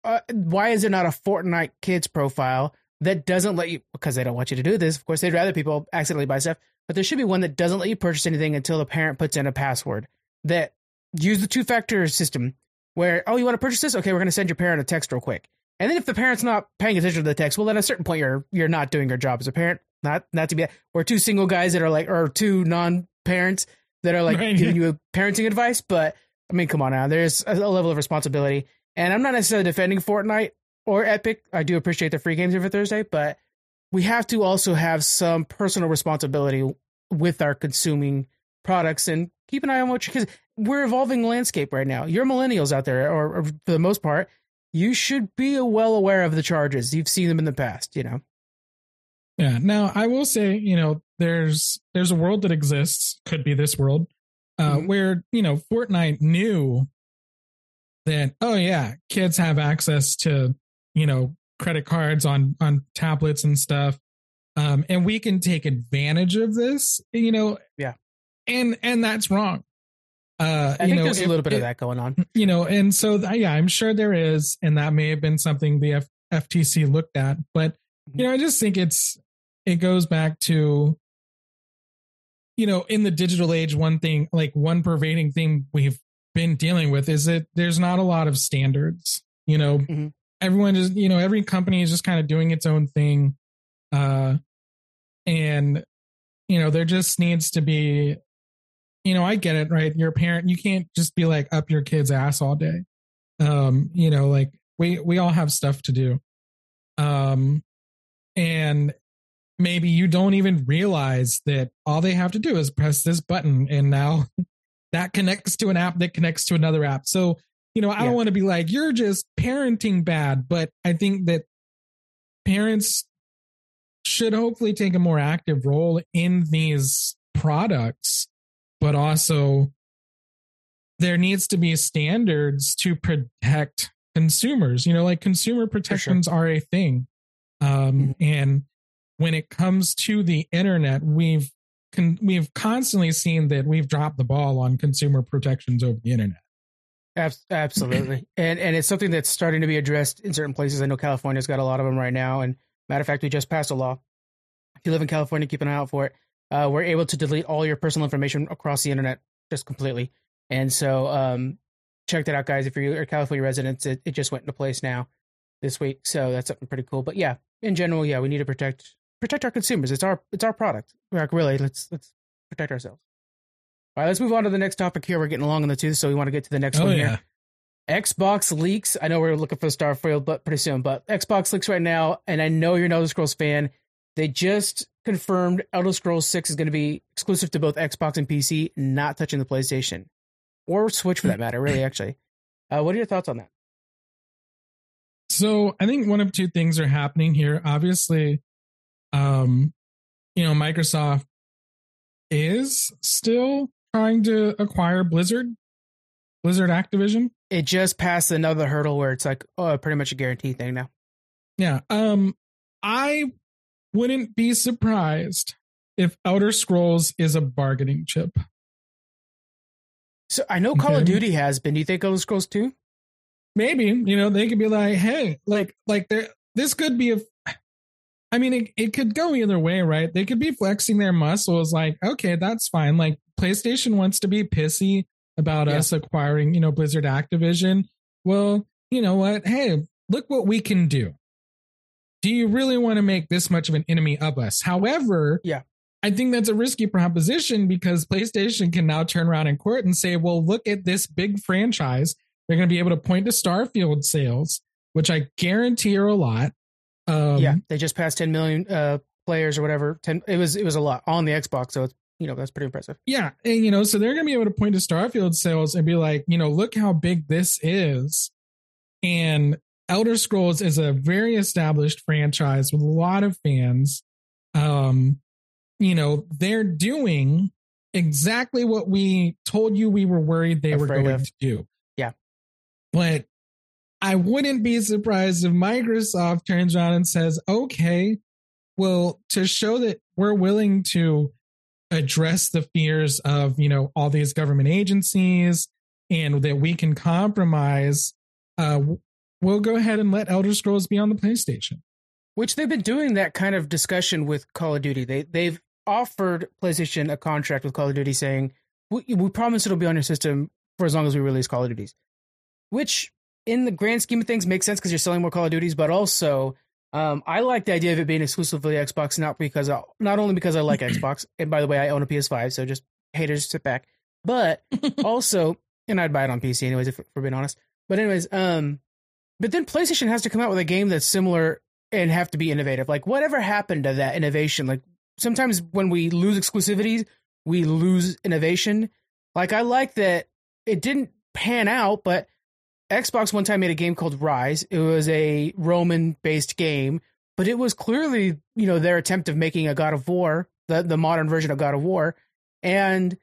uh, why is there not a Fortnite kids profile that doesn't let you? Because they don't want you to do this. Of course, they'd rather people accidentally buy stuff but there should be one that doesn't let you purchase anything until the parent puts in a password that use the two factor system where oh you want to purchase this okay we're going to send your parent a text real quick and then if the parent's not paying attention to the text well at a certain point you're you're not doing your job as a parent. Not not to be or two single guys that are like or two non parents that are like Right. giving you parenting advice. But i mean come on now. There's a, a level of responsibility. And i'm not necessarily defending fortnite or epic. I do appreciate the free games every thursday. But we have to also have some personal responsibility with our consuming products and keep an eye on what because we're evolving landscape right now. You're millennials out there, or, or for the most part, you should be well aware of the charges. You've seen them in the past, you know. Yeah. Now I will say, you know, there's there's a world that exists, could be this world, uh, Mhm. where you know Fortnite knew that oh yeah, kids have access to you know credit cards on on tablets and stuff, um, and we can take advantage of this. You know. Yeah. And and that's wrong. Uh, I you think know, there's a little bit if- of that going on. you know, and so th- yeah, I'm sure there is, and that may have been something the F- FTC looked at, but you know, I just think it's it goes back to you know, in the digital age, one thing like one pervading thing we've been dealing with is that there's not a lot of standards. You know, Mhm. everyone is you know every company is just kind of doing its own thing, uh, and you know there just needs to be you know, I get it, right? You're a parent, you can't just be like up your kid's ass all day. Um, you know, like we we all have stuff to do. Um and maybe you don't even realize that all they have to do is press this button and now that connects to an app that connects to another app. So, you know, I Yeah. don't want to be like you're just parenting bad, but I think that parents should hopefully take a more active role in these products but also there needs to be standards to protect consumers you know like consumer protections are a thing um and when it comes to the internet we've con- we've constantly seen that we've dropped the ball on consumer protections over the internet Absolutely, and and it's something that's starting to be addressed in certain places. I know California's got a lot of them right now, and matter of fact, we just passed a law. If you live in California, keep an eye out for it. Uh, we're able to delete all your personal information across the internet just completely, and so um, check that out, guys. If you're a California resident, it, it just went into place now this week, so that's something pretty cool. But yeah, in general, yeah, we need to protect protect our consumers. It's our it's our product. Like really, let's let's protect ourselves. All right, let's move on to the next topic here. We're getting along in the tooth, so we want to get to the next one here. Xbox leaks. I know we're looking for Starfield, but pretty soon. But Xbox leaks right now, and I know you're an Elder Scrolls fan. They just confirmed Elder Scrolls Six is going to be exclusive to both Xbox and PC, not touching the PlayStation or Switch for that matter. Really, actually. Uh, what are your thoughts on that? So I think one of two things are happening here. Obviously, um, you know, Microsoft is still trying to acquire Blizzard, Blizzard Activision. It just passed another hurdle where it's like, oh, pretty much a guarantee thing now. Yeah. Um, I wouldn't be surprised if Elder Scrolls is a bargaining chip. So I know Call of Duty has been. Do you think Elder Scrolls Two? maybe you know they could be like hey like like there this could be a i mean it, it could go either way right they could be flexing their muscles like okay that's fine like playstation wants to be pissy about Yeah. us acquiring you know blizzard activision well you know what hey look what we can do do you really want to make this much of an enemy of us however Yeah. I think that's a risky proposition because PlayStation can now turn around in court and say, well, look at this big franchise. They're going to be able to point to Starfield sales. which I guarantee are a lot. Um, yeah, they just passed 10 million uh, players or whatever. 10 it was it was a lot on the Xbox, so it's you know, that's pretty impressive. Yeah, and you know, so they're going to be able to point to Starfield sales and be like, you know, look how big this is. And Elder Scrolls is a very established franchise with a lot of fans. Um, you know, they're doing exactly what we told you we were worried they Afraid were going of. to do. Yeah. But I wouldn't be surprised if Microsoft turns around and says, okay, well, to show that we're willing to address the fears of, you know, all these government agencies and that we can compromise, uh, we'll go ahead and let Elder Scrolls be on the PlayStation. Which they've been doing that kind of discussion with Call of Duty. They they've offered PlayStation a contract with Call of Duty saying, we, we promise it'll be on your system for as long as we release Call of Duties. Which, in the grand scheme of things, makes sense because you're selling more Call of Duties, but also, um, I like the idea of it being exclusively Xbox, not because I, not only because I like Xbox, and by the way, I own a PS5, so just haters sit back, but also, and I'd buy it on PC anyways, if we're being honest. But anyways, um, but then PlayStation has to come out with a game that's similar and have to be innovative. Like whatever happened to that innovation? Like sometimes when we lose exclusivity, we lose innovation. Like I like that it didn't pan out, but Xbox one time made a game called Ryse. It was a Roman based game, but it was clearly, you know, their attempt of making a God of War, the, the modern version of God of War. And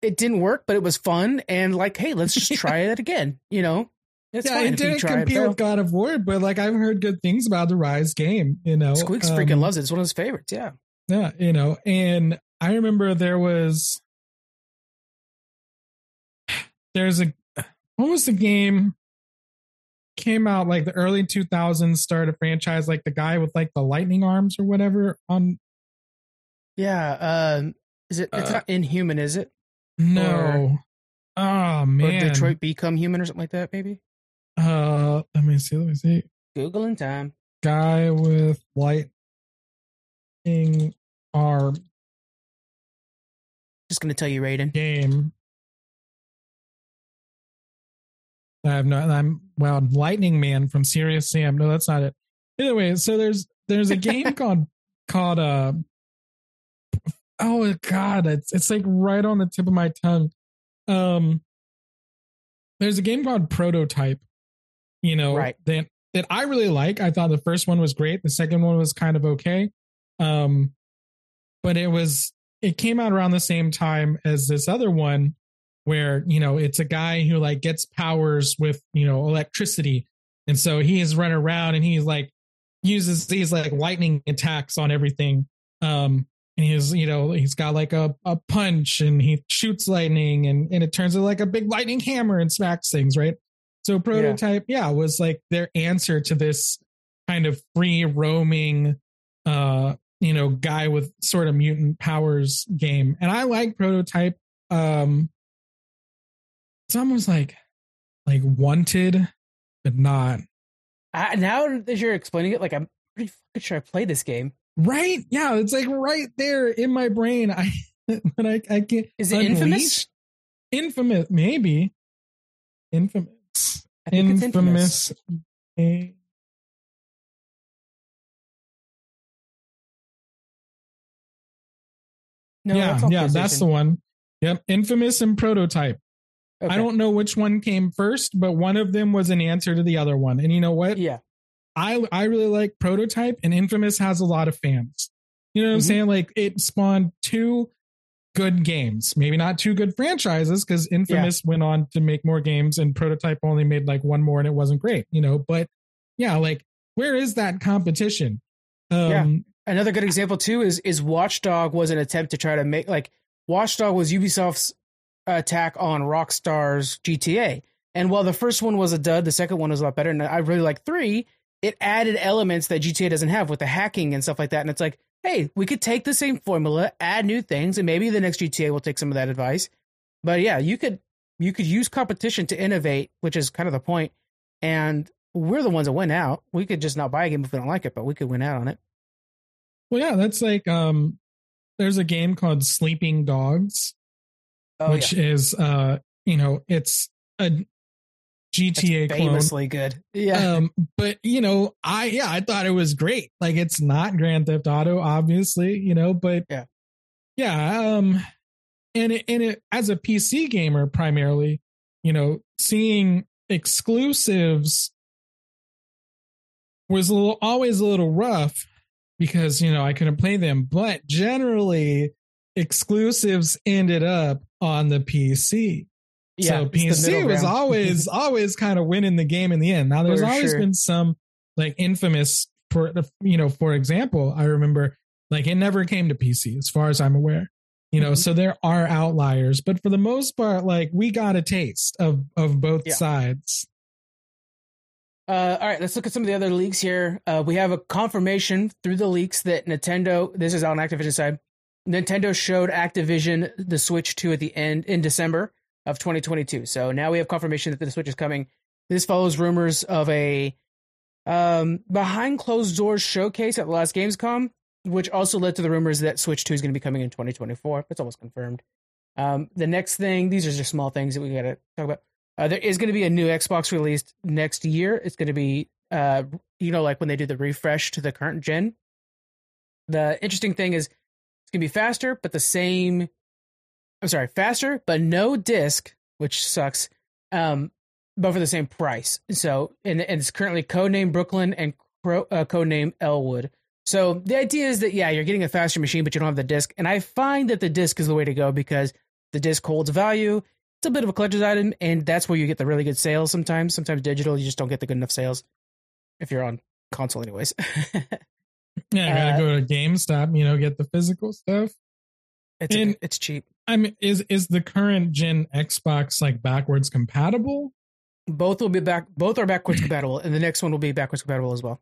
it didn't work, but it was fun. And like, hey, let's just try it again, you know? It's yeah, it didn't compete with God of War, but like I've heard good things about the Ryse game, you know. Squeaks um, freaking loves it. It's one of his favorites, yeah. Yeah, you know, and I remember there was there's a what was the game came out like the early 2000s started a franchise like the guy with like the lightning arms or whatever on yeah um is it it's uh, not inhuman is it no or, oh man or detroit become human or something like that maybe uh let me see let me see googling time guy with lightning arm just gonna tell you raiden game I have not. I'm wow, Lightning Man from Serious Sam. No, that's not it. Anyway, so there's there's a game called called uh oh god, it's it's like right on the tip of my tongue. Um, there's a game called Prototype. You know, right. that that I really like. I thought the first one was great. The second one was kind of okay. Um, but it was it came out around the same time as this other one where you know it's a guy who like gets powers with you know electricity and so he is running around and he's like uses these like lightning attacks on everything um and he's you know he's got like a, a punch and he shoots lightning and and it turns into like a big lightning hammer and smacks things right so prototype yeah, yeah was like their answer to this kind of free roaming uh you know guy with sort of mutant powers game and i like prototype um it's almost like like wanted, but not. I, now that you're explaining it, like I'm pretty fucking sure I played this game. Right? Yeah, it's like right there in my brain. I but I I can't. Is it infamous? Infamous, maybe. Infamous. Infamous. infamous. No, yeah, that's yeah, that's the one. Yep, infamous and prototype. Okay. I don't know which one came first, but one of them was an answer to the other one. And you know what? Yeah. I I really like Prototype and Infamous has a lot of fans. You know what mm-hmm. I'm saying? Like it spawned two good games. Maybe not two good franchises because Infamous yeah. went on to make more games and Prototype only made like one more and it wasn't great, you know, but yeah, like where is that competition? Um, yeah. Another good example too is is Watchdog was an attempt to try to make like Watchdog was Ubisoft's attack on Rockstar's GTA. And while the first one was a dud, the second one was a lot better. And I really like three. It added elements that GTA doesn't have with the hacking and stuff like that. And it's like, hey, we could take the same formula, add new things, and maybe the next GTA will take some of that advice. But yeah, you could you could use competition to innovate, which is kind of the point. And we're the ones that win out. We could just not buy a game if we don't like it, but we could win out on it. Well, yeah, that's like um there's a game called Sleeping Dogs oh, which yeah. is uh you know it's a GTA That's clone. famously good. Yeah. Um, but you know, I yeah, I thought it was great. Like it's not Grand Theft Auto, obviously, you know, but Yeah. yeah. Um, and it, and it as a PC gamer primarily, you know, seeing exclusives was a little always a little rough because you know I couldn't play them, but generally exclusives ended up on the PC yeah. so PC was always always kind of winning the game in the end. Now there's For always sure. been some like infamous for the you know, for example, I remember like it never came to PC as far as I'm aware. You know, Mhm. so there are outliers, but for the most part, like we got a taste of of both Yeah. sides. Uh, all right, let's look at some of the other leaks here. Uh, we have a confirmation through the leaks that Nintendo, this is on Activision side, Nintendo showed Activision the Switch 2 at the end in December of 2022. So now we have confirmation that the Switch is coming. This follows rumors of a um, behind closed doors showcase at the last Gamescom, which also led to the rumors that Switch 2 is going to be coming in 2024. That's almost confirmed. Um, the next thing, these are just small things that we got to talk about. Uh, there is going to be a new Xbox released next year. It's going to be, uh, you know, like when they do the refresh to the current gen. The interesting thing is it's going to be faster, but the same. I'm sorry, faster, but no disc, which sucks. Um, but for the same price. So, and, and it's currently codename Brooklin and cro- uh, codename Ellewood. So the idea is that yeah, you're getting a faster machine, but you don't have the disc. And I find that the disc is the way to go because the disc holds value it's a bit of a collector's item, and that's where you get the really good sales sometimes. Sometimes digital, you just don't get the good enough sales if you're on console, anyways. Yeah, I gotta Uh, go to GameStop, you know, get the physical stuff. It's And- it's cheap. I mean, is is the current gen Xbox like backwards compatible? Both will be back. Both are backwards compatible, and the next one will be backwards compatible as well.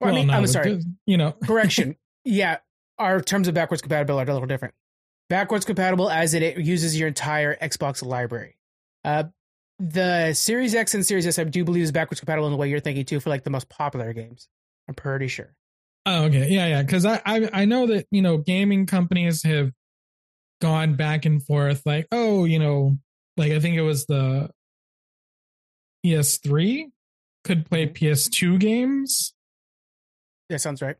Or, I mean, no, I'm sorry. just, you know, Correction. yeah, our terms of backwards compatibility are a little different. Backwards compatible, as in it uses your entire Xbox library. Uh, the Series X and Series S, I do believe, is backwards compatible in the way you're thinking too for like the most popular games. I'm pretty sure. Oh, okay. Yeah, yeah. Because I, I I know that you know gaming companies have gone back and forth. Like, oh, you know, like I think it was the PS3 could play PS2 games, yeah sounds right.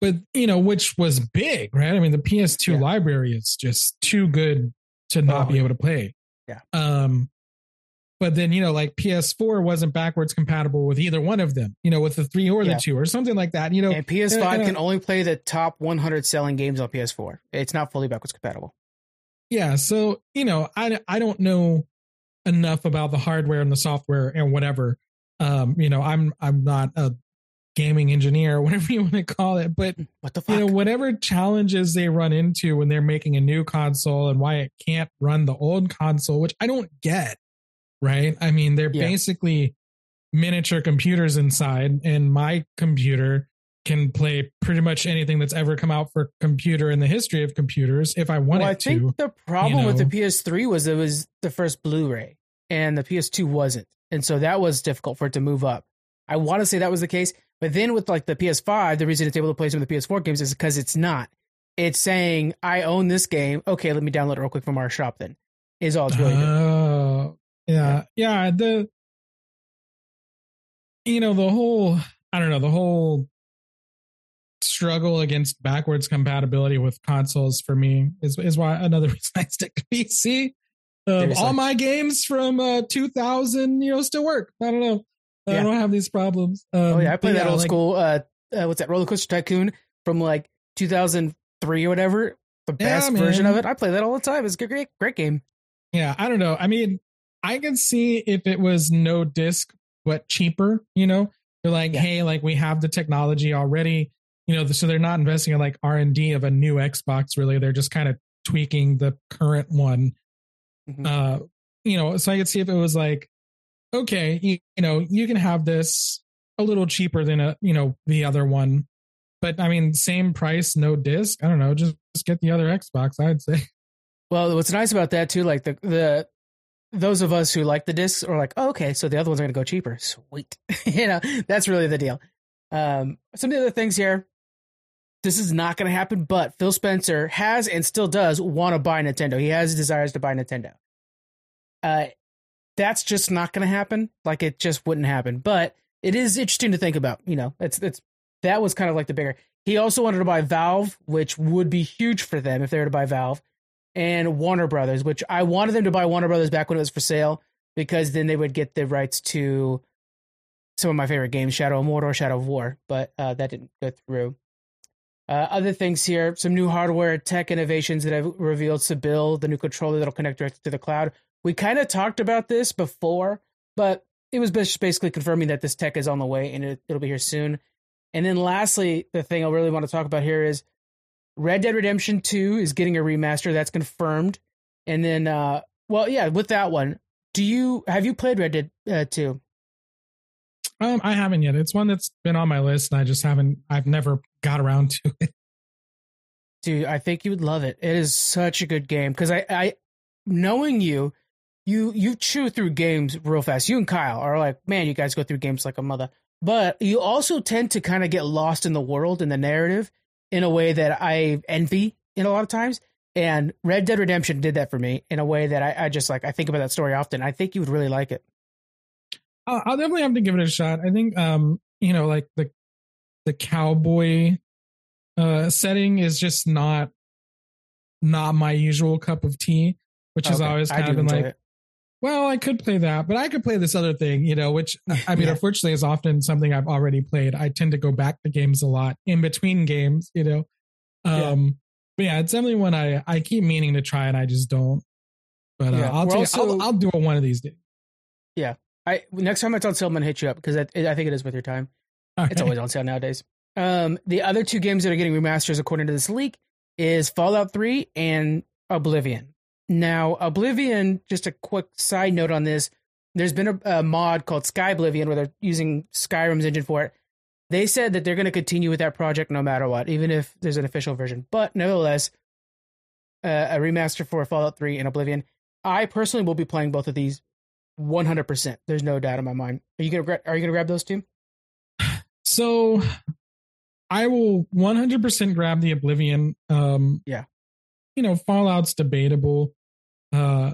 but you know, which was big, right? I mean, the PS2 Yeah. library is just too good to not Oh, be able to play. Yeah. Um. But then you know, like PS4 wasn't backwards compatible with either one of them. You know, with the three or Yeah. the two or something like that. You know, And PS5 and, uh, can only play the top 100 selling games on PS4. It's not fully backwards compatible. Yeah so you know i i don't know enough about the hardware and the software and whatever um you know i'm i'm not a gaming engineer or whatever you want to call it but What the fuck? you know whatever challenges they run into when they're making a new console and why it can't run the old console which i don't get right i mean they're Yeah. basically miniature computers inside and my computer can play pretty much anything that's ever come out for computer in the history of computers if i want well, I it think to the problem with the. PS3 was it was the first Blu-ray, and the PS2 wasn't, and so that was difficult for it to move up. I want to say that was the case, but then with like the PS5, the reason it's able to play some of the PS4 games is because it's not. It's saying I own this game. Okay, let me download it real quick from our shop. Then is all it's really. Oh, yeah, yeah. The you know the whole I don't know the whole struggle against backwards compatibility with consoles for me is is why another reason I stick to PC. Um, all my games from uh, 2000, you know, still work. I don't know. I Yeah. don't have these problems. Um, Oh yeah, I played that old like, school. Uh, uh, what's that? Roller Coaster Tycoon from like 2003 or whatever. The Yeah, best version of it. I play that all the time. It's a great, great game. Yeah, I don't know. I mean, I can see if it was no disc but cheaper, you know. They're like, Yeah. hey, like we have the technology already, you know, so they're not investing in like R&D of a new Xbox really. They're just kind of tweaking the current one. Mhm. Uh, you know, so I could see if it was like okay, you, you know, you can have this a little cheaper than a, you know, the other one. But I mean, same price, no disc. I don't know, just, just get the other Xbox, I'd say. Well, what's nice about that too, like the the those of us who like the discs are like, oh, okay, so the other ones are going to go cheaper. Sweet, you know, that's really the deal. Um, some of the other things here. This is not going to happen, but Phil Spencer has and still does want to buy Nintendo. He has desires to buy Nintendo. Uh, that's just not going to happen. Like it just wouldn't happen. But it is interesting to think about. You know, it's it's that was kind of like the bigger. He also wanted to buy Valve, which would be huge for them if they were to buy Valve, and Warner Brothers, which I wanted them to buy Warner Brothers back when it was for sale because then they would get the rights to some of my favorite games, Shadow of Mordor, Shadow of War, but uh, that didn't go through. Uh, other things here, some new hardware tech innovations that I've revealed Sebile, the new controller that'll connect directly to the cloud. We kind of talked about this before, but it was basically confirming that this tech is on the way and it, it'll be here soon. And then lastly, the thing I really want to talk about here is Red Dead Redemption 2 is getting a remaster. That's confirmed. And then, uh, well, yeah, with that one, do you have you played Red Dead uh, 2? Um, I haven't yet. It's one that's been on my list, and I just haven't. I've never got around to it. Dude, I think you would love it. It is such a good game because I, I, knowing you, you you chew through games real fast. You and Kyle are like, man, you guys go through games like a mother. But you also tend to kind of get lost in the world and the narrative in a way that I envy in a lot of times. And Red Dead Redemption did that for me in a way that I, I just like. I think about that story often. I think you would really like it. I'll, I'll definitely have to give it a shot. I think, um, you know, like the the cowboy uh setting is just not not my usual cup of tea, which is always kind of been like, it. well, I could play that, but I could play this other thing, you know, which I mean, yeah. unfortunately is often something I've already played. I tend to go back to games a lot in between games, you know. Um, yeah. but yeah, it's definitely one I, I keep meaning to try and I just don't. But uh, yeah. I'll, take, also, I'll, I'll do it one of these days. Yeah. I next time it's on sale, I'm gonna hit you up because I, I think it is worth your time. Okay. It's always on sale nowadays. Um, the other two games that are getting remasters, according to this leak, is Fallout 3 and Oblivion. Now, Oblivion, just a quick side note on this, there's been a, a mod called Skyblivion where they're using Skyrim's engine for it. They said that they're going to continue with that project no matter what, even if there's an official version. But nevertheless, uh, a remaster for Fallout 3 and Oblivion. I personally will be playing both of these 100%. There's no doubt in my mind. Are you to are you to grab those two? So I will 100% grab the Oblivion. Um yeah. You know, Fallout's debatable. Uh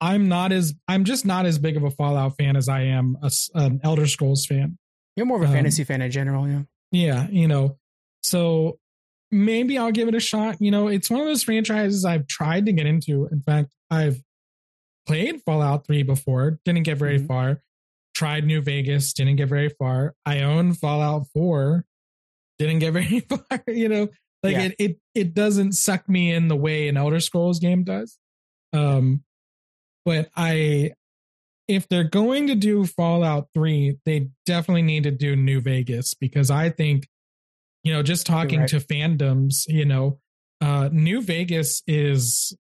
I'm not as I'm just not as big of a Fallout fan as I am a, an Elder Scrolls fan. You're more of a um, fantasy fan in general, yeah. Yeah, you know. So maybe I'll give it a shot. You know, it's one of those franchises I've tried to get into. In fact, I've played Fallout 3 before, didn't get very mm-hmm. far. Tried New Vegas, didn't get very far. I own Fallout 4, didn't get very far. You know, like yeah. it, it it doesn't suck me in the way an Elder Scrolls game does. Um, but I, if they're going to do Fallout 3, they definitely need to do New Vegas because I think, you know, just talking right. to fandoms, you know, uh, New Vegas is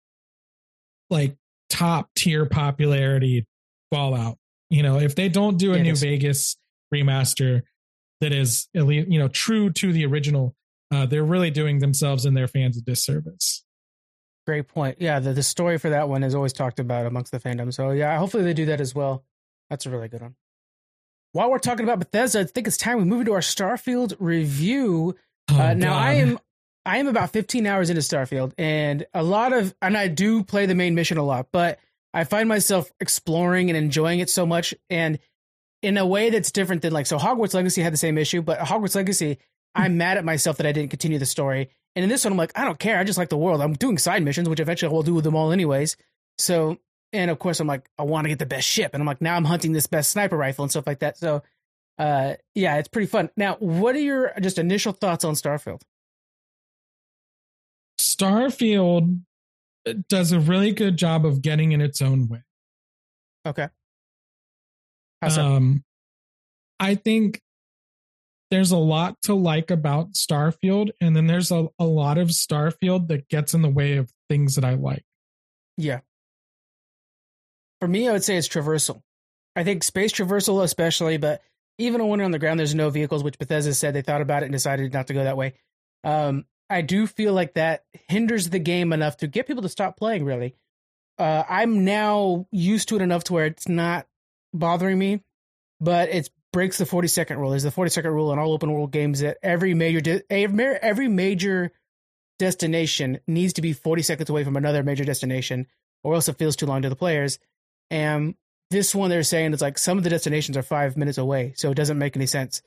like top tier popularity Fallout. You know, if they don't do a New Vegas remaster that is at least you know true to the original, uh, they're really doing themselves and their fans a disservice. Great point. Yeah, the, the story for that one is always talked about amongst the fandom. So yeah, hopefully they do that as well. That's a really good one. While we're talking about Bethesda, I think it's time we move into our Starfield review. Oh, uh, now God. I am I am about 15 hours into Starfield and a lot of, and I do play the main mission a lot, but I find myself exploring and enjoying it so much. And in a way that's different than like, so Hogwarts Legacy had the same issue, but Hogwarts Legacy, I'm mad at myself that I didn't continue the story. And in this one, I'm like, I don't care. I just like the world. I'm doing side missions, which eventually I will do with them all anyways. So, and of course, I'm like, I want to get the best ship. And I'm like, now I'm hunting this best sniper rifle and stuff like that. So, uh, yeah, it's pretty fun. Now, what are your just initial thoughts on Starfield? Starfield does a really good job of getting in its own way. Okay. um, I think there's a lot to like about Starfield, and then there's a, a lot of Starfield that gets in the way of things that I like. Yeah. For me, I would say it's traversal. I think space traversal, especially, but even when on the ground, there's no vehicles, which Bethesda said they thought about it and decided not to go that way. Um, I do feel like that hinders the game enough to get people to stop playing. Really, uh, I'm now used to it enough to where it's not bothering me, but it breaks the 40 second rule. There's the 40 second rule in all open world games that every major de- every major destination needs to be 40 seconds away from another major destination, or else it feels too long to the players. And this one they're saying it's like some of the destinations are five minutes away, so it doesn't make any sense.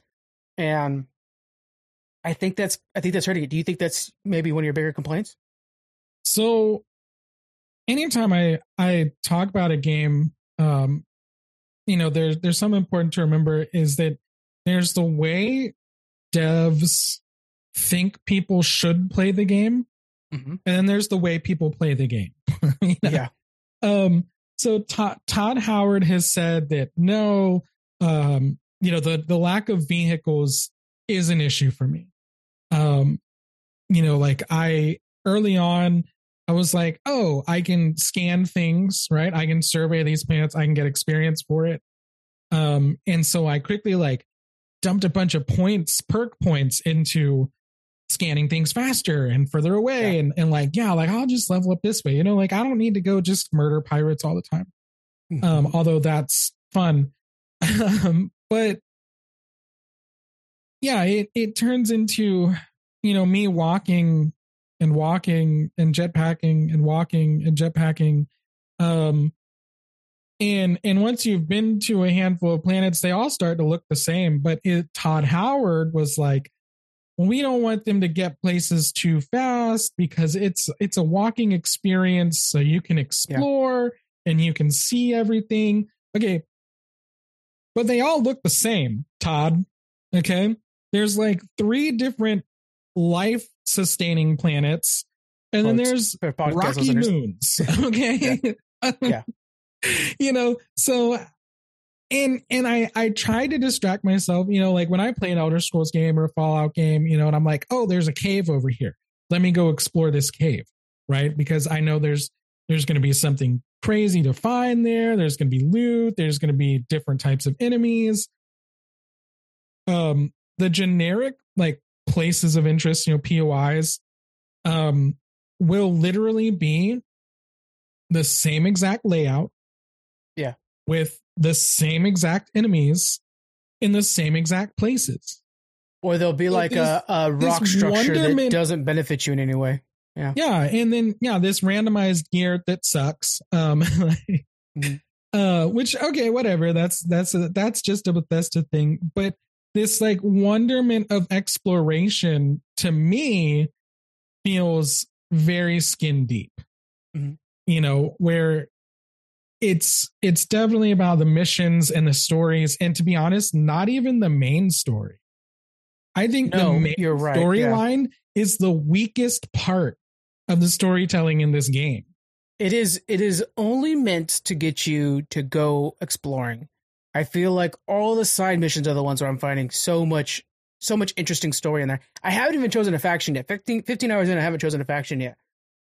And I think that's I think that's hurting it. Do you think that's maybe one of your bigger complaints? So anytime I I talk about a game, um, you know, there's there's something important to remember is that there's the way devs think people should play the game, mm-hmm. and then there's the way people play the game. you know? Yeah. Um. So Todd, Todd Howard has said that no, um, you know, the the lack of vehicles is an issue for me. Um, you know, like I early on, I was like, oh, I can scan things, right? I can survey these planets, I can get experience for it. Um, and so I quickly like dumped a bunch of points, perk points into scanning things faster and further away yeah. and, and like, yeah, like I'll just level up this way. You know, like I don't need to go just murder pirates all the time. Mm-hmm. Um, although that's fun. um, but yeah, it, it turns into, you know, me walking and walking and jetpacking and walking and jetpacking. Um, and and once you've been to a handful of planets, they all start to look the same. But it, Todd Howard was like, we don't want them to get places too fast because it's it's a walking experience, so you can explore yeah. and you can see everything. Okay, but they all look the same, Todd. Okay, there's like three different life sustaining planets, and then there's rocky moons. Okay. yeah. yeah. you know, so and and I I try to distract myself, you know, like when I play an Elder Scrolls game or a Fallout game, you know, and I'm like, oh, there's a cave over here. Let me go explore this cave, right? Because I know there's there's going to be something crazy to find there. There's going to be loot. There's going to be different types of enemies. Um, the generic like places of interest, you know, POIs, um, will literally be the same exact layout. Yeah. With the same exact enemies in the same exact places. Or there'll be like a, a rock structure that doesn't benefit you in any way. Yeah. Yeah. And then, yeah, this randomized gear that sucks. Um, mm-hmm. uh, which, okay, whatever. That's, that's, a, that's just a Bethesda thing. But this like wonderment of exploration to me feels very skin deep. Mm-hmm. You know, where it's it's definitely about the missions and the stories and to be honest, not even the main story. I think no, the main right, storyline yeah. is the weakest part of the storytelling in this game. It is it is only meant to get you to go exploring. I feel like all the side missions are the ones where I'm finding so much, so much interesting story in there. I haven't even chosen a faction yet. 15, 15 hours in, I haven't chosen a faction yet.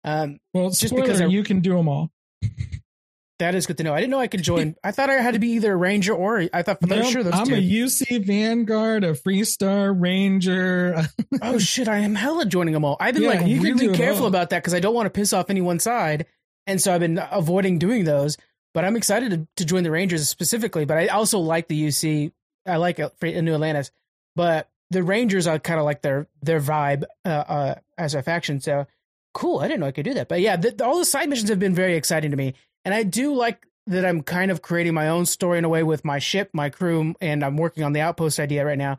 Um, well, just because I, you can do them all. that is good to know. I didn't know I could join. I thought I had to be either a ranger or I thought for nope, sure those I'm two. a UC Vanguard, a Freestar Ranger. oh shit! I am hella joining them all. I've been yeah, like really careful about that because I don't want to piss off any one side, and so I've been avoiding doing those. But I'm excited to, to join the Rangers specifically. But I also like the UC. I like New Atlantis. But the Rangers are kind of like their their vibe uh, uh, as a faction. So cool. I didn't know I could do that. But yeah, the, all the side missions have been very exciting to me, and I do like that I'm kind of creating my own story in a way with my ship, my crew, and I'm working on the outpost idea right now.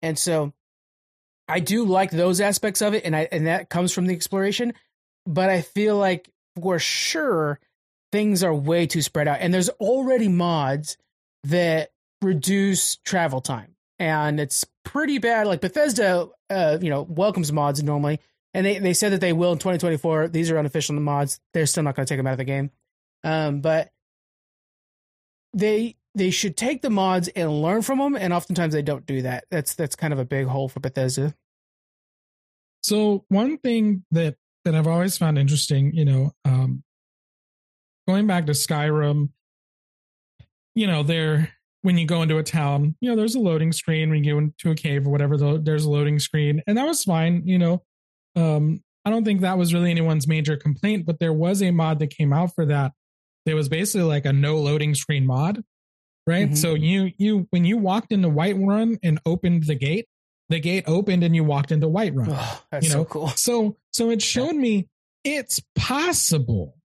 And so I do like those aspects of it, and I and that comes from the exploration. But I feel like for sure things are way too spread out. And there's already mods that reduce travel time. And it's pretty bad. Like Bethesda, uh, you know, welcomes mods normally. And they, they said that they will in 2024. These are unofficial mods. They're still not going to take them out of the game. Um, but they they should take the mods and learn from them. And oftentimes they don't do that. That's that's kind of a big hole for Bethesda. So one thing that that I've always found interesting, you know, um, going back to Skyrim, you know, there when you go into a town, you know, there's a loading screen when you go into a cave or whatever. There's a loading screen, and that was fine. You know, um, I don't think that was really anyone's major complaint, but there was a mod that came out for that. There was basically like a no loading screen mod, right? Mm-hmm. So you you when you walked into Whiterun and opened the gate, the gate opened and you walked into Whiterun. Oh, that's you know? so cool. So so it showed me it's possible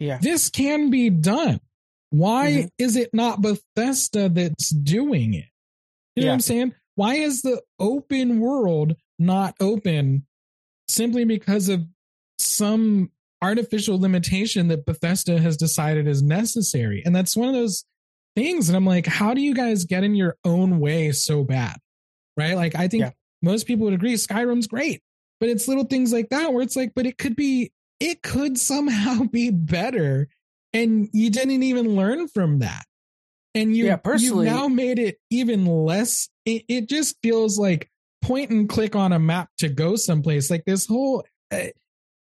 yeah. This can be done. why mm-hmm. is it not Bethesda that's doing it? You know yeah. what I'm saying? Why is the open world not open simply because of some artificial limitation that Bethesda has decided is necessary? And that's one of those things. And I'm like, how do you guys get in your own way so bad? Right? Like, I think yeah. most people would agree Skyrim's great, but it's little things like that where it's like, but it could be, it could somehow be better. And you didn't even learn from that. And you, yeah, personally, you now made it even less. It, it just feels like point and click on a map to go someplace. Like this whole uh,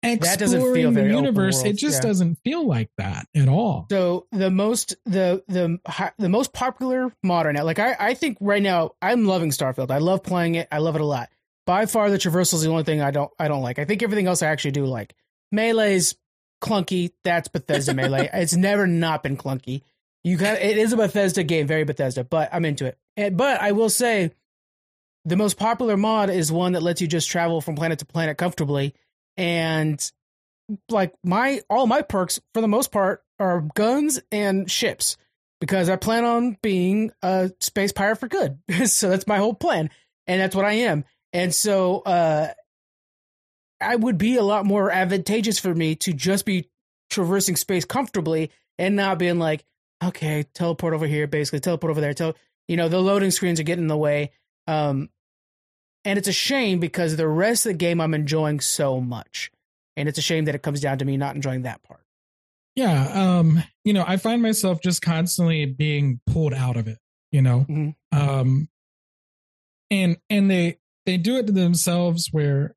that doesn't feel very the universe. It just yeah. doesn't feel like that at all. So the most the the the most popular modern like I I think right now I'm loving Starfield. I love playing it. I love it a lot. By far, the traversal is the only thing I don't I don't like. I think everything else I actually do like. Melee's clunky. That's Bethesda melee. it's never not been clunky. You got it is a Bethesda game, very Bethesda, but I'm into it. And, but I will say, the most popular mod is one that lets you just travel from planet to planet comfortably and like my all my perks for the most part are guns and ships because I plan on being a space pirate for good. so that's my whole plan, and that's what I am. And so uh, I would be a lot more advantageous for me to just be traversing space comfortably and not being like, okay, teleport over here, basically teleport over there. Tell you know the loading screens are getting in the way. Um, and it's a shame because the rest of the game I'm enjoying so much. And it's a shame that it comes down to me not enjoying that part. Yeah. Um, you know, I find myself just constantly being pulled out of it, you know. Mm-hmm. Um and and they they do it to themselves where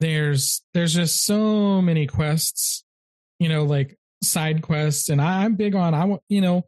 there's there's just so many quests, you know, like side quests, and I, I'm big on I want you know,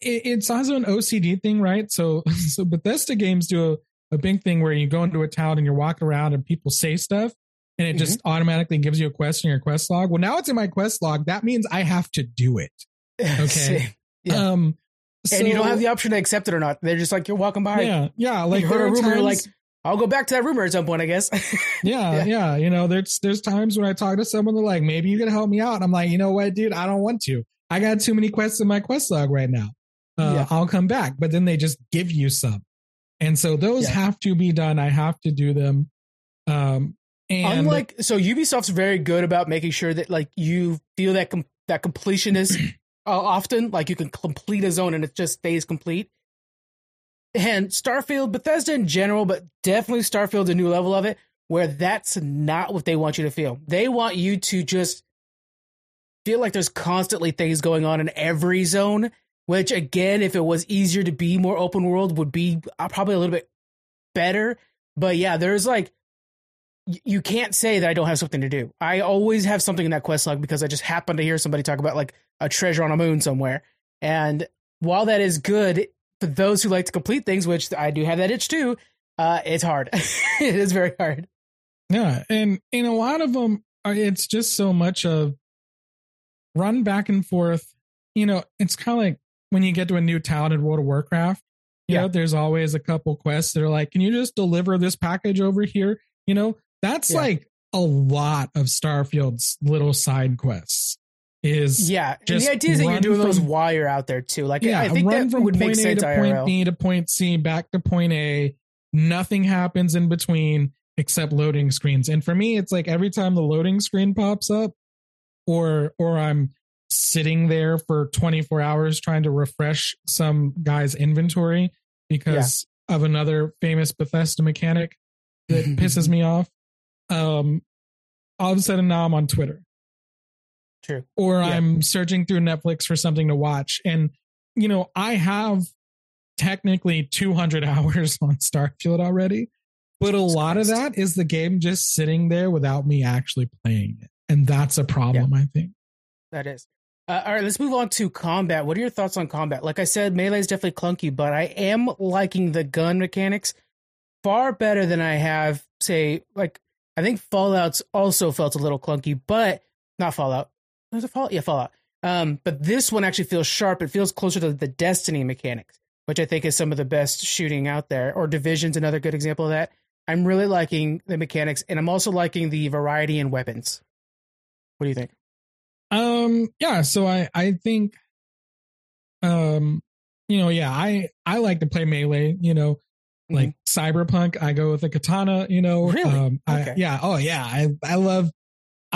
it, it's also an OCD thing, right? So so Bethesda games do a a big thing where you go into a town and you're walking around and people say stuff and it mm-hmm. just automatically gives you a quest in your quest log. Well, now it's in my quest log. That means I have to do it. Okay. yeah. Um, so, and you don't have the option to accept it or not. They're just like you're walking by. Yeah, yeah. Like you heard a rumor, times, like I'll go back to that rumor at some point, I guess. yeah, yeah, yeah, You know, there's there's times when I talk to someone, they're like, maybe you can help me out. And I'm like, you know what, dude, I don't want to. I got too many quests in my quest log right now. Uh, yeah. I'll come back. But then they just give you some. And so those yeah. have to be done. I have to do them. Um, and unlike so Ubisoft's very good about making sure that like you feel that com- that completion is uh, often like you can complete a zone and it just stays complete. And Starfield, Bethesda in general, but definitely Starfield, a new level of it, where that's not what they want you to feel. They want you to just feel like there's constantly things going on in every zone which again, if it was easier to be more open world, would be uh, probably a little bit better. But yeah, there's like you can't say that I don't have something to do. I always have something in that quest log because I just happen to hear somebody talk about like a treasure on a moon somewhere. And while that is good for those who like to complete things, which I do have that itch too, uh, it's hard. it is very hard. Yeah, and in a lot of them, uh, it's just so much of run back and forth. You know, it's kind of like when you get to a new town in World of Warcraft, you yeah. know, there's always a couple quests that are like, can you just deliver this package over here? You know, that's yeah. like a lot of Starfield's little side quests. Is yeah, and the idea is that you're doing from, those while you're out there too. Like, yeah, I think run that from would point make A sense. to point B to point C, back to point A. Nothing happens in between except loading screens. And for me, it's like every time the loading screen pops up, or or I'm sitting there for 24 hours trying to refresh some guy's inventory because yeah. of another famous Bethesda mechanic that pisses me off. Um, all of a sudden now I'm on Twitter. True. Or yeah. I'm searching through Netflix for something to watch. And, you know, I have technically 200 hours on Starfield already, but a lot of that is the game just sitting there without me actually playing it. And that's a problem, yeah. I think. That is. Uh, all right, let's move on to combat. What are your thoughts on combat? Like I said, melee is definitely clunky, but I am liking the gun mechanics far better than I have, say, like I think Fallout's also felt a little clunky, but not Fallout. Was it Fallout? Yeah, Fallout. Um, but this one actually feels sharp. It feels closer to the Destiny mechanics, which I think is some of the best shooting out there. Or Division's another good example of that. I'm really liking the mechanics, and I'm also liking the variety in weapons. What do you think? Um, yeah, so I I think um, you know, yeah, I I like to play melee. You know, like mm-hmm. cyberpunk, I go with a katana. You know, really? Um, okay. I, yeah, oh yeah, I I love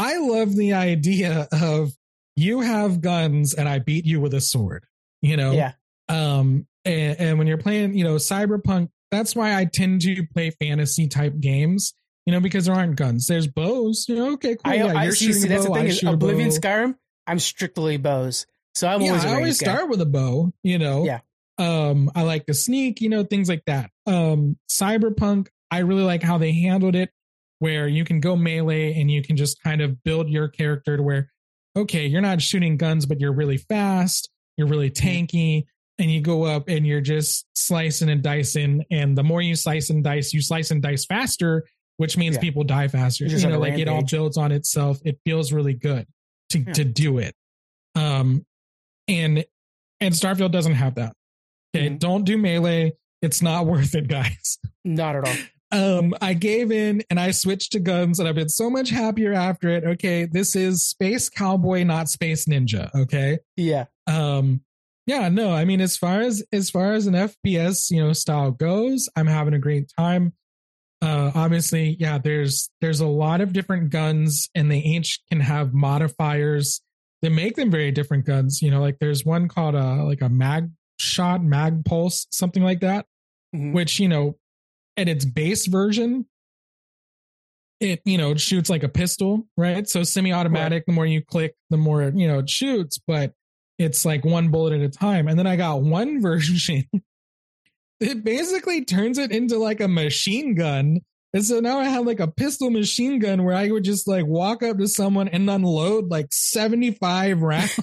I love the idea of you have guns and I beat you with a sword. You know, yeah. Um, and, and when you're playing, you know, cyberpunk, that's why I tend to play fantasy type games you know, because there aren't guns. There's bows. You know, okay, cool. I, yeah, I, you're see, shooting see, that's bow, the thing is Oblivion, Skyrim. I'm strictly bows, so I'm yeah, always. I always start with a bow. You know, yeah. Um, I like to sneak. You know, things like that. Um, Cyberpunk. I really like how they handled it, where you can go melee and you can just kind of build your character to where, okay, you're not shooting guns, but you're really fast. You're really mm-hmm. tanky and you go up and you're just slicing and dicing. And the more you slice and dice, you slice and dice faster which means yeah. people die faster. You know, like it all builds on itself. It feels really good to yeah. to do it. Um, and and Starfield doesn't have that. Okay, mm-hmm. don't do melee. It's not worth it, guys. Not at all. Um, I gave in and I switched to guns, and I've been so much happier after it. Okay, this is Space Cowboy, not Space Ninja. Okay. Yeah. Um. Yeah. No. I mean, as far as as far as an FPS, you know, style goes, I'm having a great time uh, obviously, yeah, there's there's a lot of different guns, and they each can have modifiers that make them very different guns. You know, like there's one called a like a mag shot, mag pulse, something like that, mm-hmm. which you know, at its base version, it you know it shoots like a pistol, right? So semi-automatic. Right. The more you click, the more you know it shoots, but it's like one bullet at a time. And then I got one version it basically turns it into like a machine gun. And so now I have like a pistol machine gun where I would just like walk up to someone and unload like 75 rounds.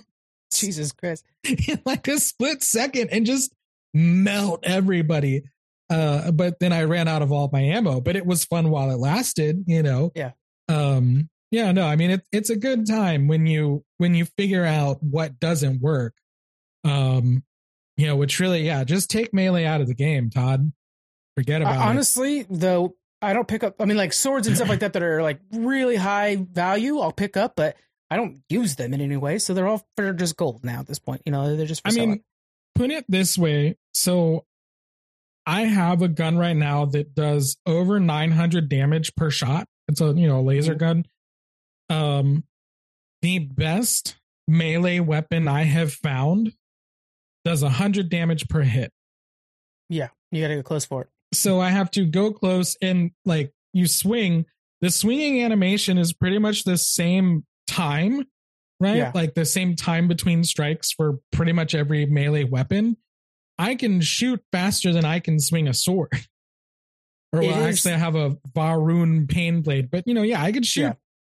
Jesus Christ. In like a split second and just melt everybody. Uh, but then I ran out of all my ammo, but it was fun while it lasted, you know? Yeah. Um, yeah, no, I mean, it, it's a good time when you, when you figure out what doesn't work. Um, you know, which really, yeah, just take melee out of the game, Todd. Forget about uh, honestly, it. though, I don't pick up. I mean, like swords and stuff like that that are like really high value. I'll pick up, but I don't use them in any way. So they're all they're just gold now at this point. You know, they're just. I mean, put it this way. So I have a gun right now that does over 900 damage per shot. It's a you know laser mm-hmm. gun. Um, the best melee weapon I have found does 100 damage per hit. Yeah, you got to go close for it. So I have to go close and like you swing. The swinging animation is pretty much the same time, right? Yeah. Like the same time between strikes for pretty much every melee weapon. I can shoot faster than I can swing a sword. or well, actually, I have a Va'ruun pain blade, but you know, yeah, I can shoot. Yeah.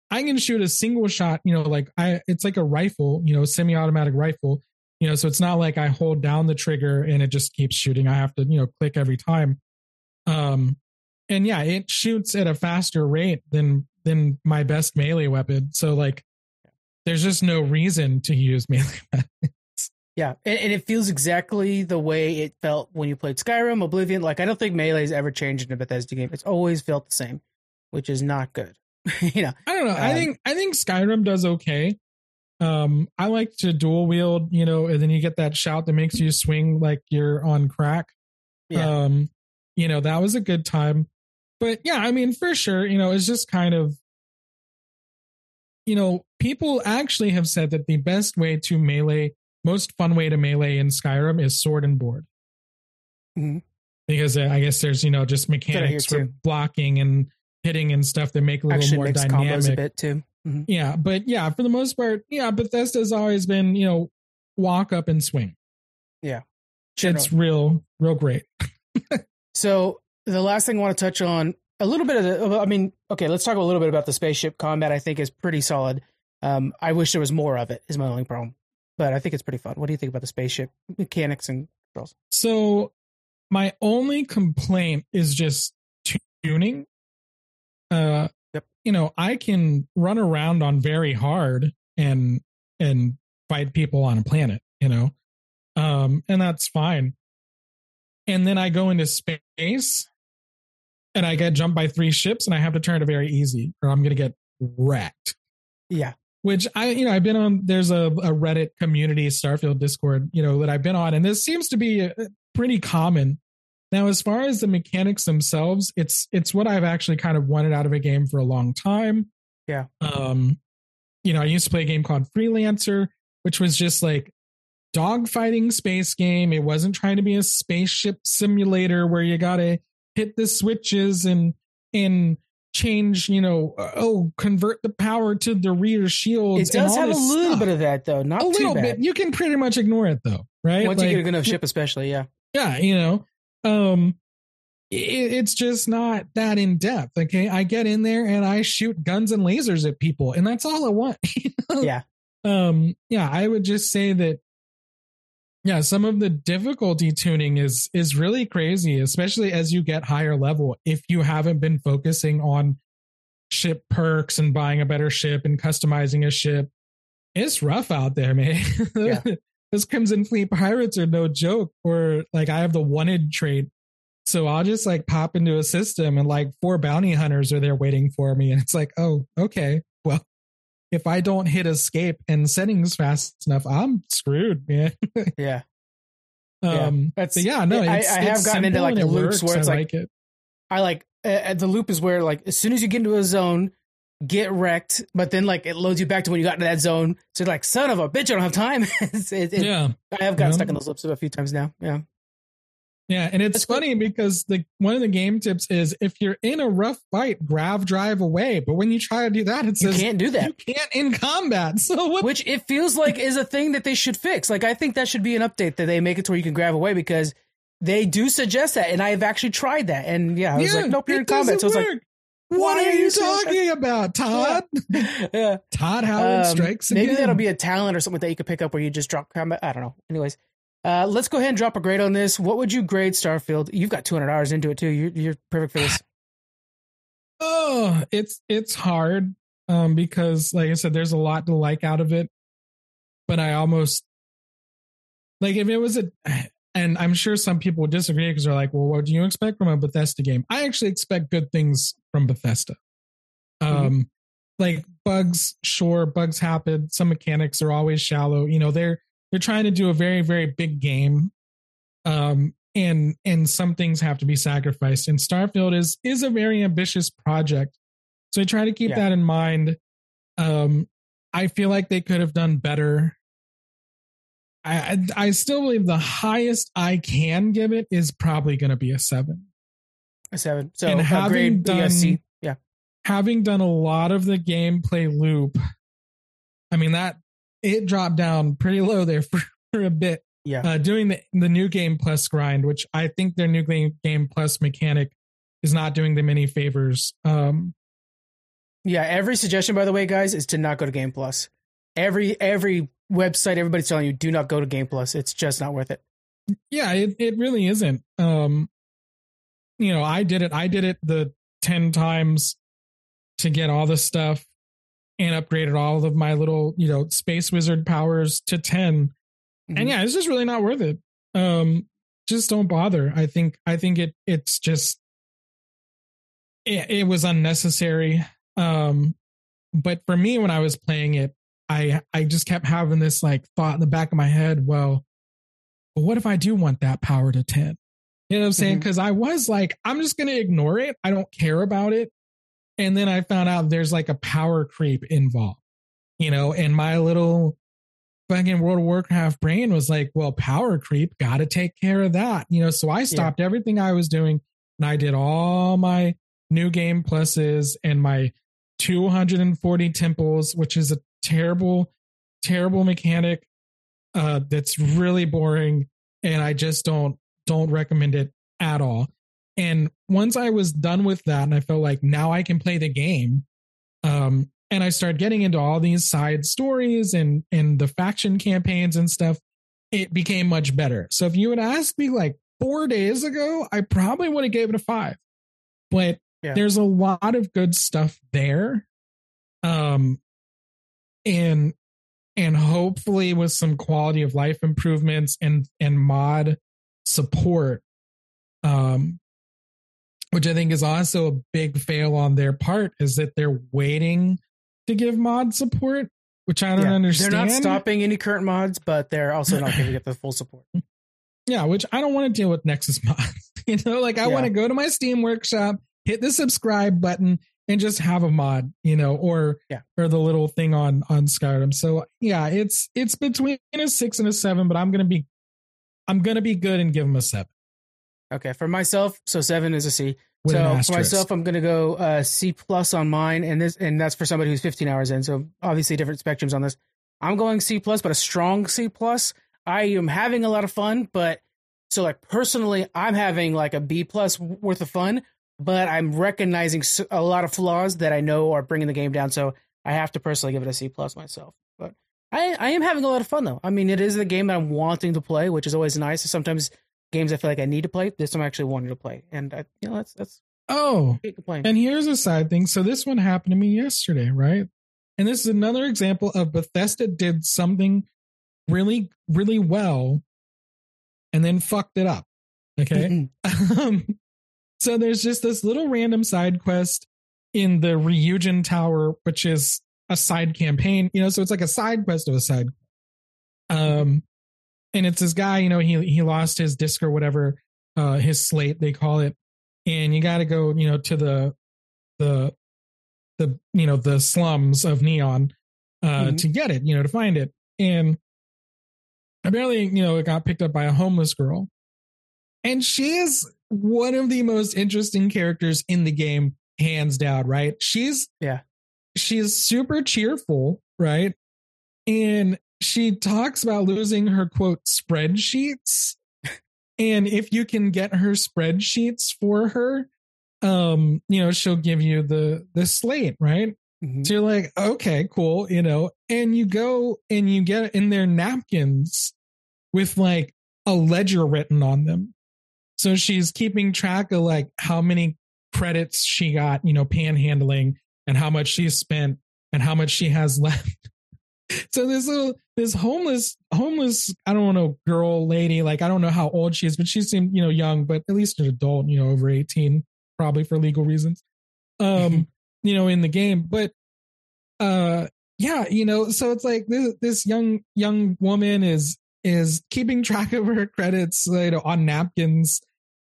I can shoot a single shot. You know, like I, it's like a rifle. You know, semi-automatic rifle you know so it's not like i hold down the trigger and it just keeps shooting i have to you know click every time um and yeah it shoots at a faster rate than than my best melee weapon so like there's just no reason to use melee yeah and, and, it feels exactly the way it felt when you played skyrim oblivion like i don't think melee's ever changed in a bethesda game it's always felt the same which is not good you know i don't know um, i think i think skyrim does okay um, I like to dual wield, you know, and then you get that shout that makes you swing like you're on crack. Yeah. Um, you know, that was a good time. But yeah, I mean, for sure, you know, it's just kind of, you know, people actually have said that the best way to melee, most fun way to melee in Skyrim is sword and board. Mm-hmm. Because uh, I guess there's, you know, just mechanics for blocking and hitting and stuff that make it a little actually more dynamic. a bit too. Mm-hmm. Yeah, but yeah, for the most part, yeah, Bethesda's always been, you know, walk up and swing. Yeah. It's real, real great. so the last thing I want to touch on a little bit of the, I mean, okay, let's talk a little bit about the spaceship combat. I think is pretty solid. Um, I wish there was more of it. Is my only problem, but I think it's pretty fun. What do you think about the spaceship mechanics and controls? So my only complaint is just tuning. Uh, you know, I can run around on very hard and and fight people on a planet, you know. Um, and that's fine. And then I go into space and I get jumped by three ships and I have to turn it very easy or I'm gonna get wrecked. Yeah. Which I, you know, I've been on. There's a, a Reddit community Starfield Discord, you know, that I've been on, and this seems to be uh, pretty common. Now, as far as the mechanics themselves, it's it's what I've actually kind of wanted out of a game for a long time. Yeah. Um, you know, I used to play a game called Freelancer, which was just like dogfighting space game. It wasn't trying to be a spaceship simulator where you gotta hit the switches and and change, you know, uh, oh, convert the power to the rear shields. It does have a little stuff. bit of that though, not a little bad. bit. You can pretty much ignore it though, right? Once Like, you get a good enough ship, especially, yeah. yeah, you know, um, it, it's just not that in depth. Okay, I get in there and I shoot guns and lasers at people, and that's all I want. Yeah. um yeah i would just say that yeah some of the difficulty tuning is is really crazy especially as you get higher level. If you haven't been focusing on ship perks and buying a better ship and customizing a ship it's rough out there man. Yeah. those crimson fleet pirates are no joke or like i have the wanted trait. So i'll just like pop into a system and like four bounty hunters are there waiting for me and it's like oh okay well if I don't hit escape and settings fast enough, I'm screwed, man. Yeah. Yeah. um, That's but yeah, no, I- it's, I have gotten into, like, loops works. where it's I like- it. I like uh, the loop is where like as soon as you get into a zone, get wrecked, but then like it loads you back to when you got into that zone. So you're like, son of a bitch, I don't have time. it, it- yeah, I have gotten Yeah. stuck in those loops a few times now. Yeah. Yeah, and it's That's cool. funny because the one of the game tips is if you're in a rough fight, grav drive away. But when you try to do that, it says You can't do that. you can't in combat. So what? Which it feels like is a thing that they should fix. Like I think that should be an update that they make it to where you can grav away because they do suggest that, and I've actually tried that. And yeah, I was yeah, like, nope, you're in combat. So doesn't it's like, what why are are you talking about, Todd? yeah. Todd Howard Um, strikes maybe again. that'll be a talent or something that you could pick up where you just drop combat. I don't know. Anyways, uh, let's go ahead and drop a grade on this. What would you grade Starfield? You've got 200 hours into it too. You're, you're perfect for this. Oh, it's it's hard um because like I said there's a lot to like out of it. But I almost like if it was a and I'm sure some people would disagree because they're like, "Well, what do you expect from a Bethesda game?" I actually expect good things from Bethesda. Um like bugs, sure, bugs happen. Some mechanics are always shallow. You know, they're they're trying to do a very very big game. Um and and some things have to be sacrificed and starfield is is a very ambitious project so i try to keep Yeah. that in mind um i feel like they could have done better I, I i still believe the highest i can give it is probably going to be a seven A seven. So And having done- ESC. Yeah. having done a lot of the gameplay loop i mean that it dropped down pretty low there for, for a bit Yeah. uh, doing the, the new game plus grind, which I think their new game, game plus mechanic is not doing them any favors. Um, Yeah, every suggestion, by the way, guys, is to not go to Game Plus. Every every website, everybody's telling you, do not go to Game Plus. It's just not worth it. yeah, it, it really isn't. Um, you know, I did it. I did it the 10 times to get all the stuff and upgraded all of my little, you know, space wizard powers to 10. Mhm. and yeah it's just really not worth it. Um just don't bother. I think i think it it's just it, it was unnecessary. Um but for me when i was playing it i i just kept having this like thought in the back of my head well what if i do want that power to 10 you know what i'm saying? Because i was like i'm just gonna ignore it. I don't care about it and then i found out there's like a power creep involved you know and my little fucking World of Warcraft brain was like, well, power creep, got to take care of that. You know, so I stopped everything I was doing and I did all my new game pluses and my 240 temples, which is a terrible, terrible mechanic uh, that's really boring. And I just don't, don't recommend it at all. And once I was done with that and I felt like now I can play the game, um, and I started getting into all these side stories and and the faction campaigns and stuff, it became much better. So if you had asked me like four days ago, I probably would have gave it a five. But Yeah. there's a lot of good stuff there. Um and and hopefully with some quality of life improvements and and mod support um which I think is also a big fail on their part is that they're waiting to give mod support which I don't Yeah. understand. They're not stopping any current mods, but they're also not going to get the full support. Yeah, which I don't want to deal with Nexus mods. you know, like I Yeah. want to go to my Steam workshop, hit the subscribe button, and just have a mod, you know, or Yeah. or the little thing on on Skyrim. So yeah, it's it's between a six and a seven, but I'm gonna be I'm gonna be good and give them a seven. Okay, for myself, so seven is a C. With so for myself, I'm gonna go uh, C plus on mine, and this and that's for somebody who's 15 hours in. So obviously different spectrums on this. I'm going C plus, but a strong C plus. I am having a lot of fun, but so like personally, I'm having like a B plus worth of fun, but I'm recognizing a lot of flaws that I know are bringing the game down. So I have to personally give it a C plus myself. But I I am having a lot of fun though. I mean, it is the game that I'm wanting to play, which is always nice. Sometimes games I feel like I need to play. This one I'm actually wanted to play, and I, you know that's that's oh. And here's a side thing. So this one happened to me yesterday, right? And this is another example of Bethesda did something really, really well and then fucked it up. Okay. um, so there's just this little random side quest in the Ryujin Tower, which is a side campaign, you know, so it's like a side quest of a side. Um, and it's this guy, you know, he he lost his disc or whatever, uh, his slate they call it, and you got to go, you know, to the the the you know the slums of Neon uh, Mhm. to get it, you know, to find it, and apparently, you know, it got picked up by a homeless girl, and she is one of the most interesting characters in the game, hands down. Right? She's Yeah. she's super cheerful, right? And she talks about losing her quote spreadsheets. and if you can get her spreadsheets for her, um, you know, she'll give you the the slate, right? Mhm. So you're like, okay, cool, you know, and you go and you get in their napkins with like a ledger written on them. So she's keeping track of like how many credits she got, you know, panhandling and how much she spent and how much she has left. So this little this homeless homeless I don't want to know girl lady like I don't know how old she is but she seemed you know young but at least an adult you know over 18 probably for legal reasons um you know in the game. But uh yeah you know so it's like this this young young woman is is keeping track of her credits you know on napkins.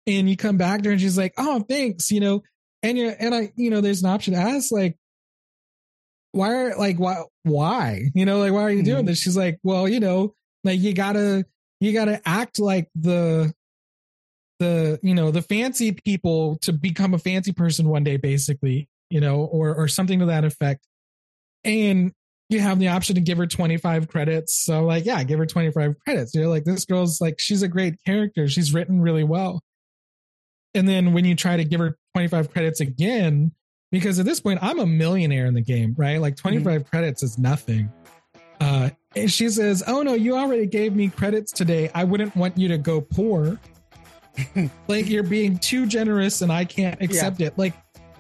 And you come back to her and she's like oh thanks you know? And you and I you know there's an option to ask like why are like why why? You know like why are you doing Mhm. this? She's like well you know like you gotta you gotta act like the the you know the fancy people to become a fancy person one day basically you know or or something to that effect. And you have the option to give her 25 credits. So like yeah give her 25 credits. You're like this girl's like she's a great character. She's written really well. And then when you try to give her 25 credits again because at this point i'm a millionaire in the game right? Like 25 credits is nothing. Uh and she says oh no you already gave me credits today. I wouldn't want you to go poor. Like you're being too generous and i can't accept it. Like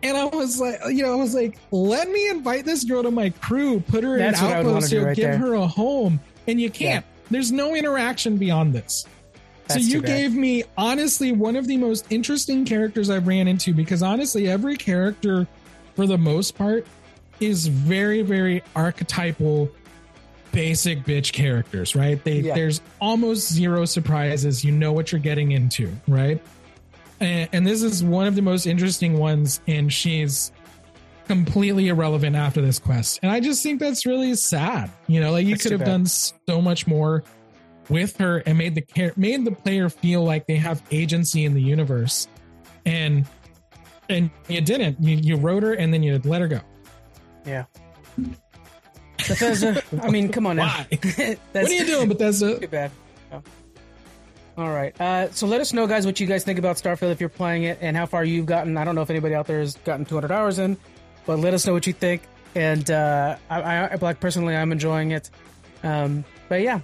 and i was like you know i was like let me invite this girl to my crew put her That's in an outpost here right give there. her a home. And you can't. There's no interaction beyond this. That's so you gave me honestly one of the most interesting characters I've ran into because honestly every character for the most part is very very archetypal basic bitch characters, right? They Yeah. there's almost zero surprises. You know what you're getting into, right? And, and this is one of the most interesting ones and she's completely irrelevant after this quest. And I just think that's really sad. You know, like you could have done so much more with her and made the care made the player feel like they have agency in the universe. And and you didn't. You you wrote her and then you let her go. Yeah. Bethesda. I mean, come on now. Why? What are you doing, Bethesda? too bad. Oh. All right. Uh, so let us know, guys, what you guys think about Starfield if you're playing it and how far you've gotten. I don't know if anybody out there has gotten 200 hours in, but let us know what you think. And uh, I, I, I, like personally, I'm enjoying it. Um, but yeah.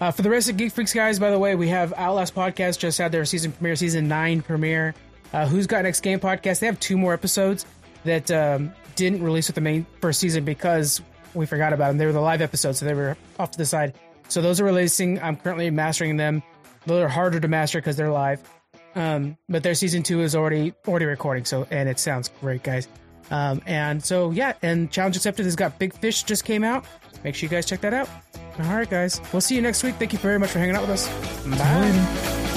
Uh, for the rest of Geek Freaks, guys, by the way, we have Outlast Podcast just had their season premiere, season nine premiere. Uh, Who's Got Next Game podcast. They have two more episodes that um, didn't release with the main first season because we forgot about them. They were the live episodes, so they were off to the side. So those are releasing. I'm currently mastering them. Those are harder to master because they're live. Um, but their season two is already already recording. So and it sounds great, guys. Um, and so yeah, and challenge accepted has got Big Fish just came out. make sure you guys check that out. All right, guys. We'll see you next week. Thank you very much for hanging out with us. Bye. later.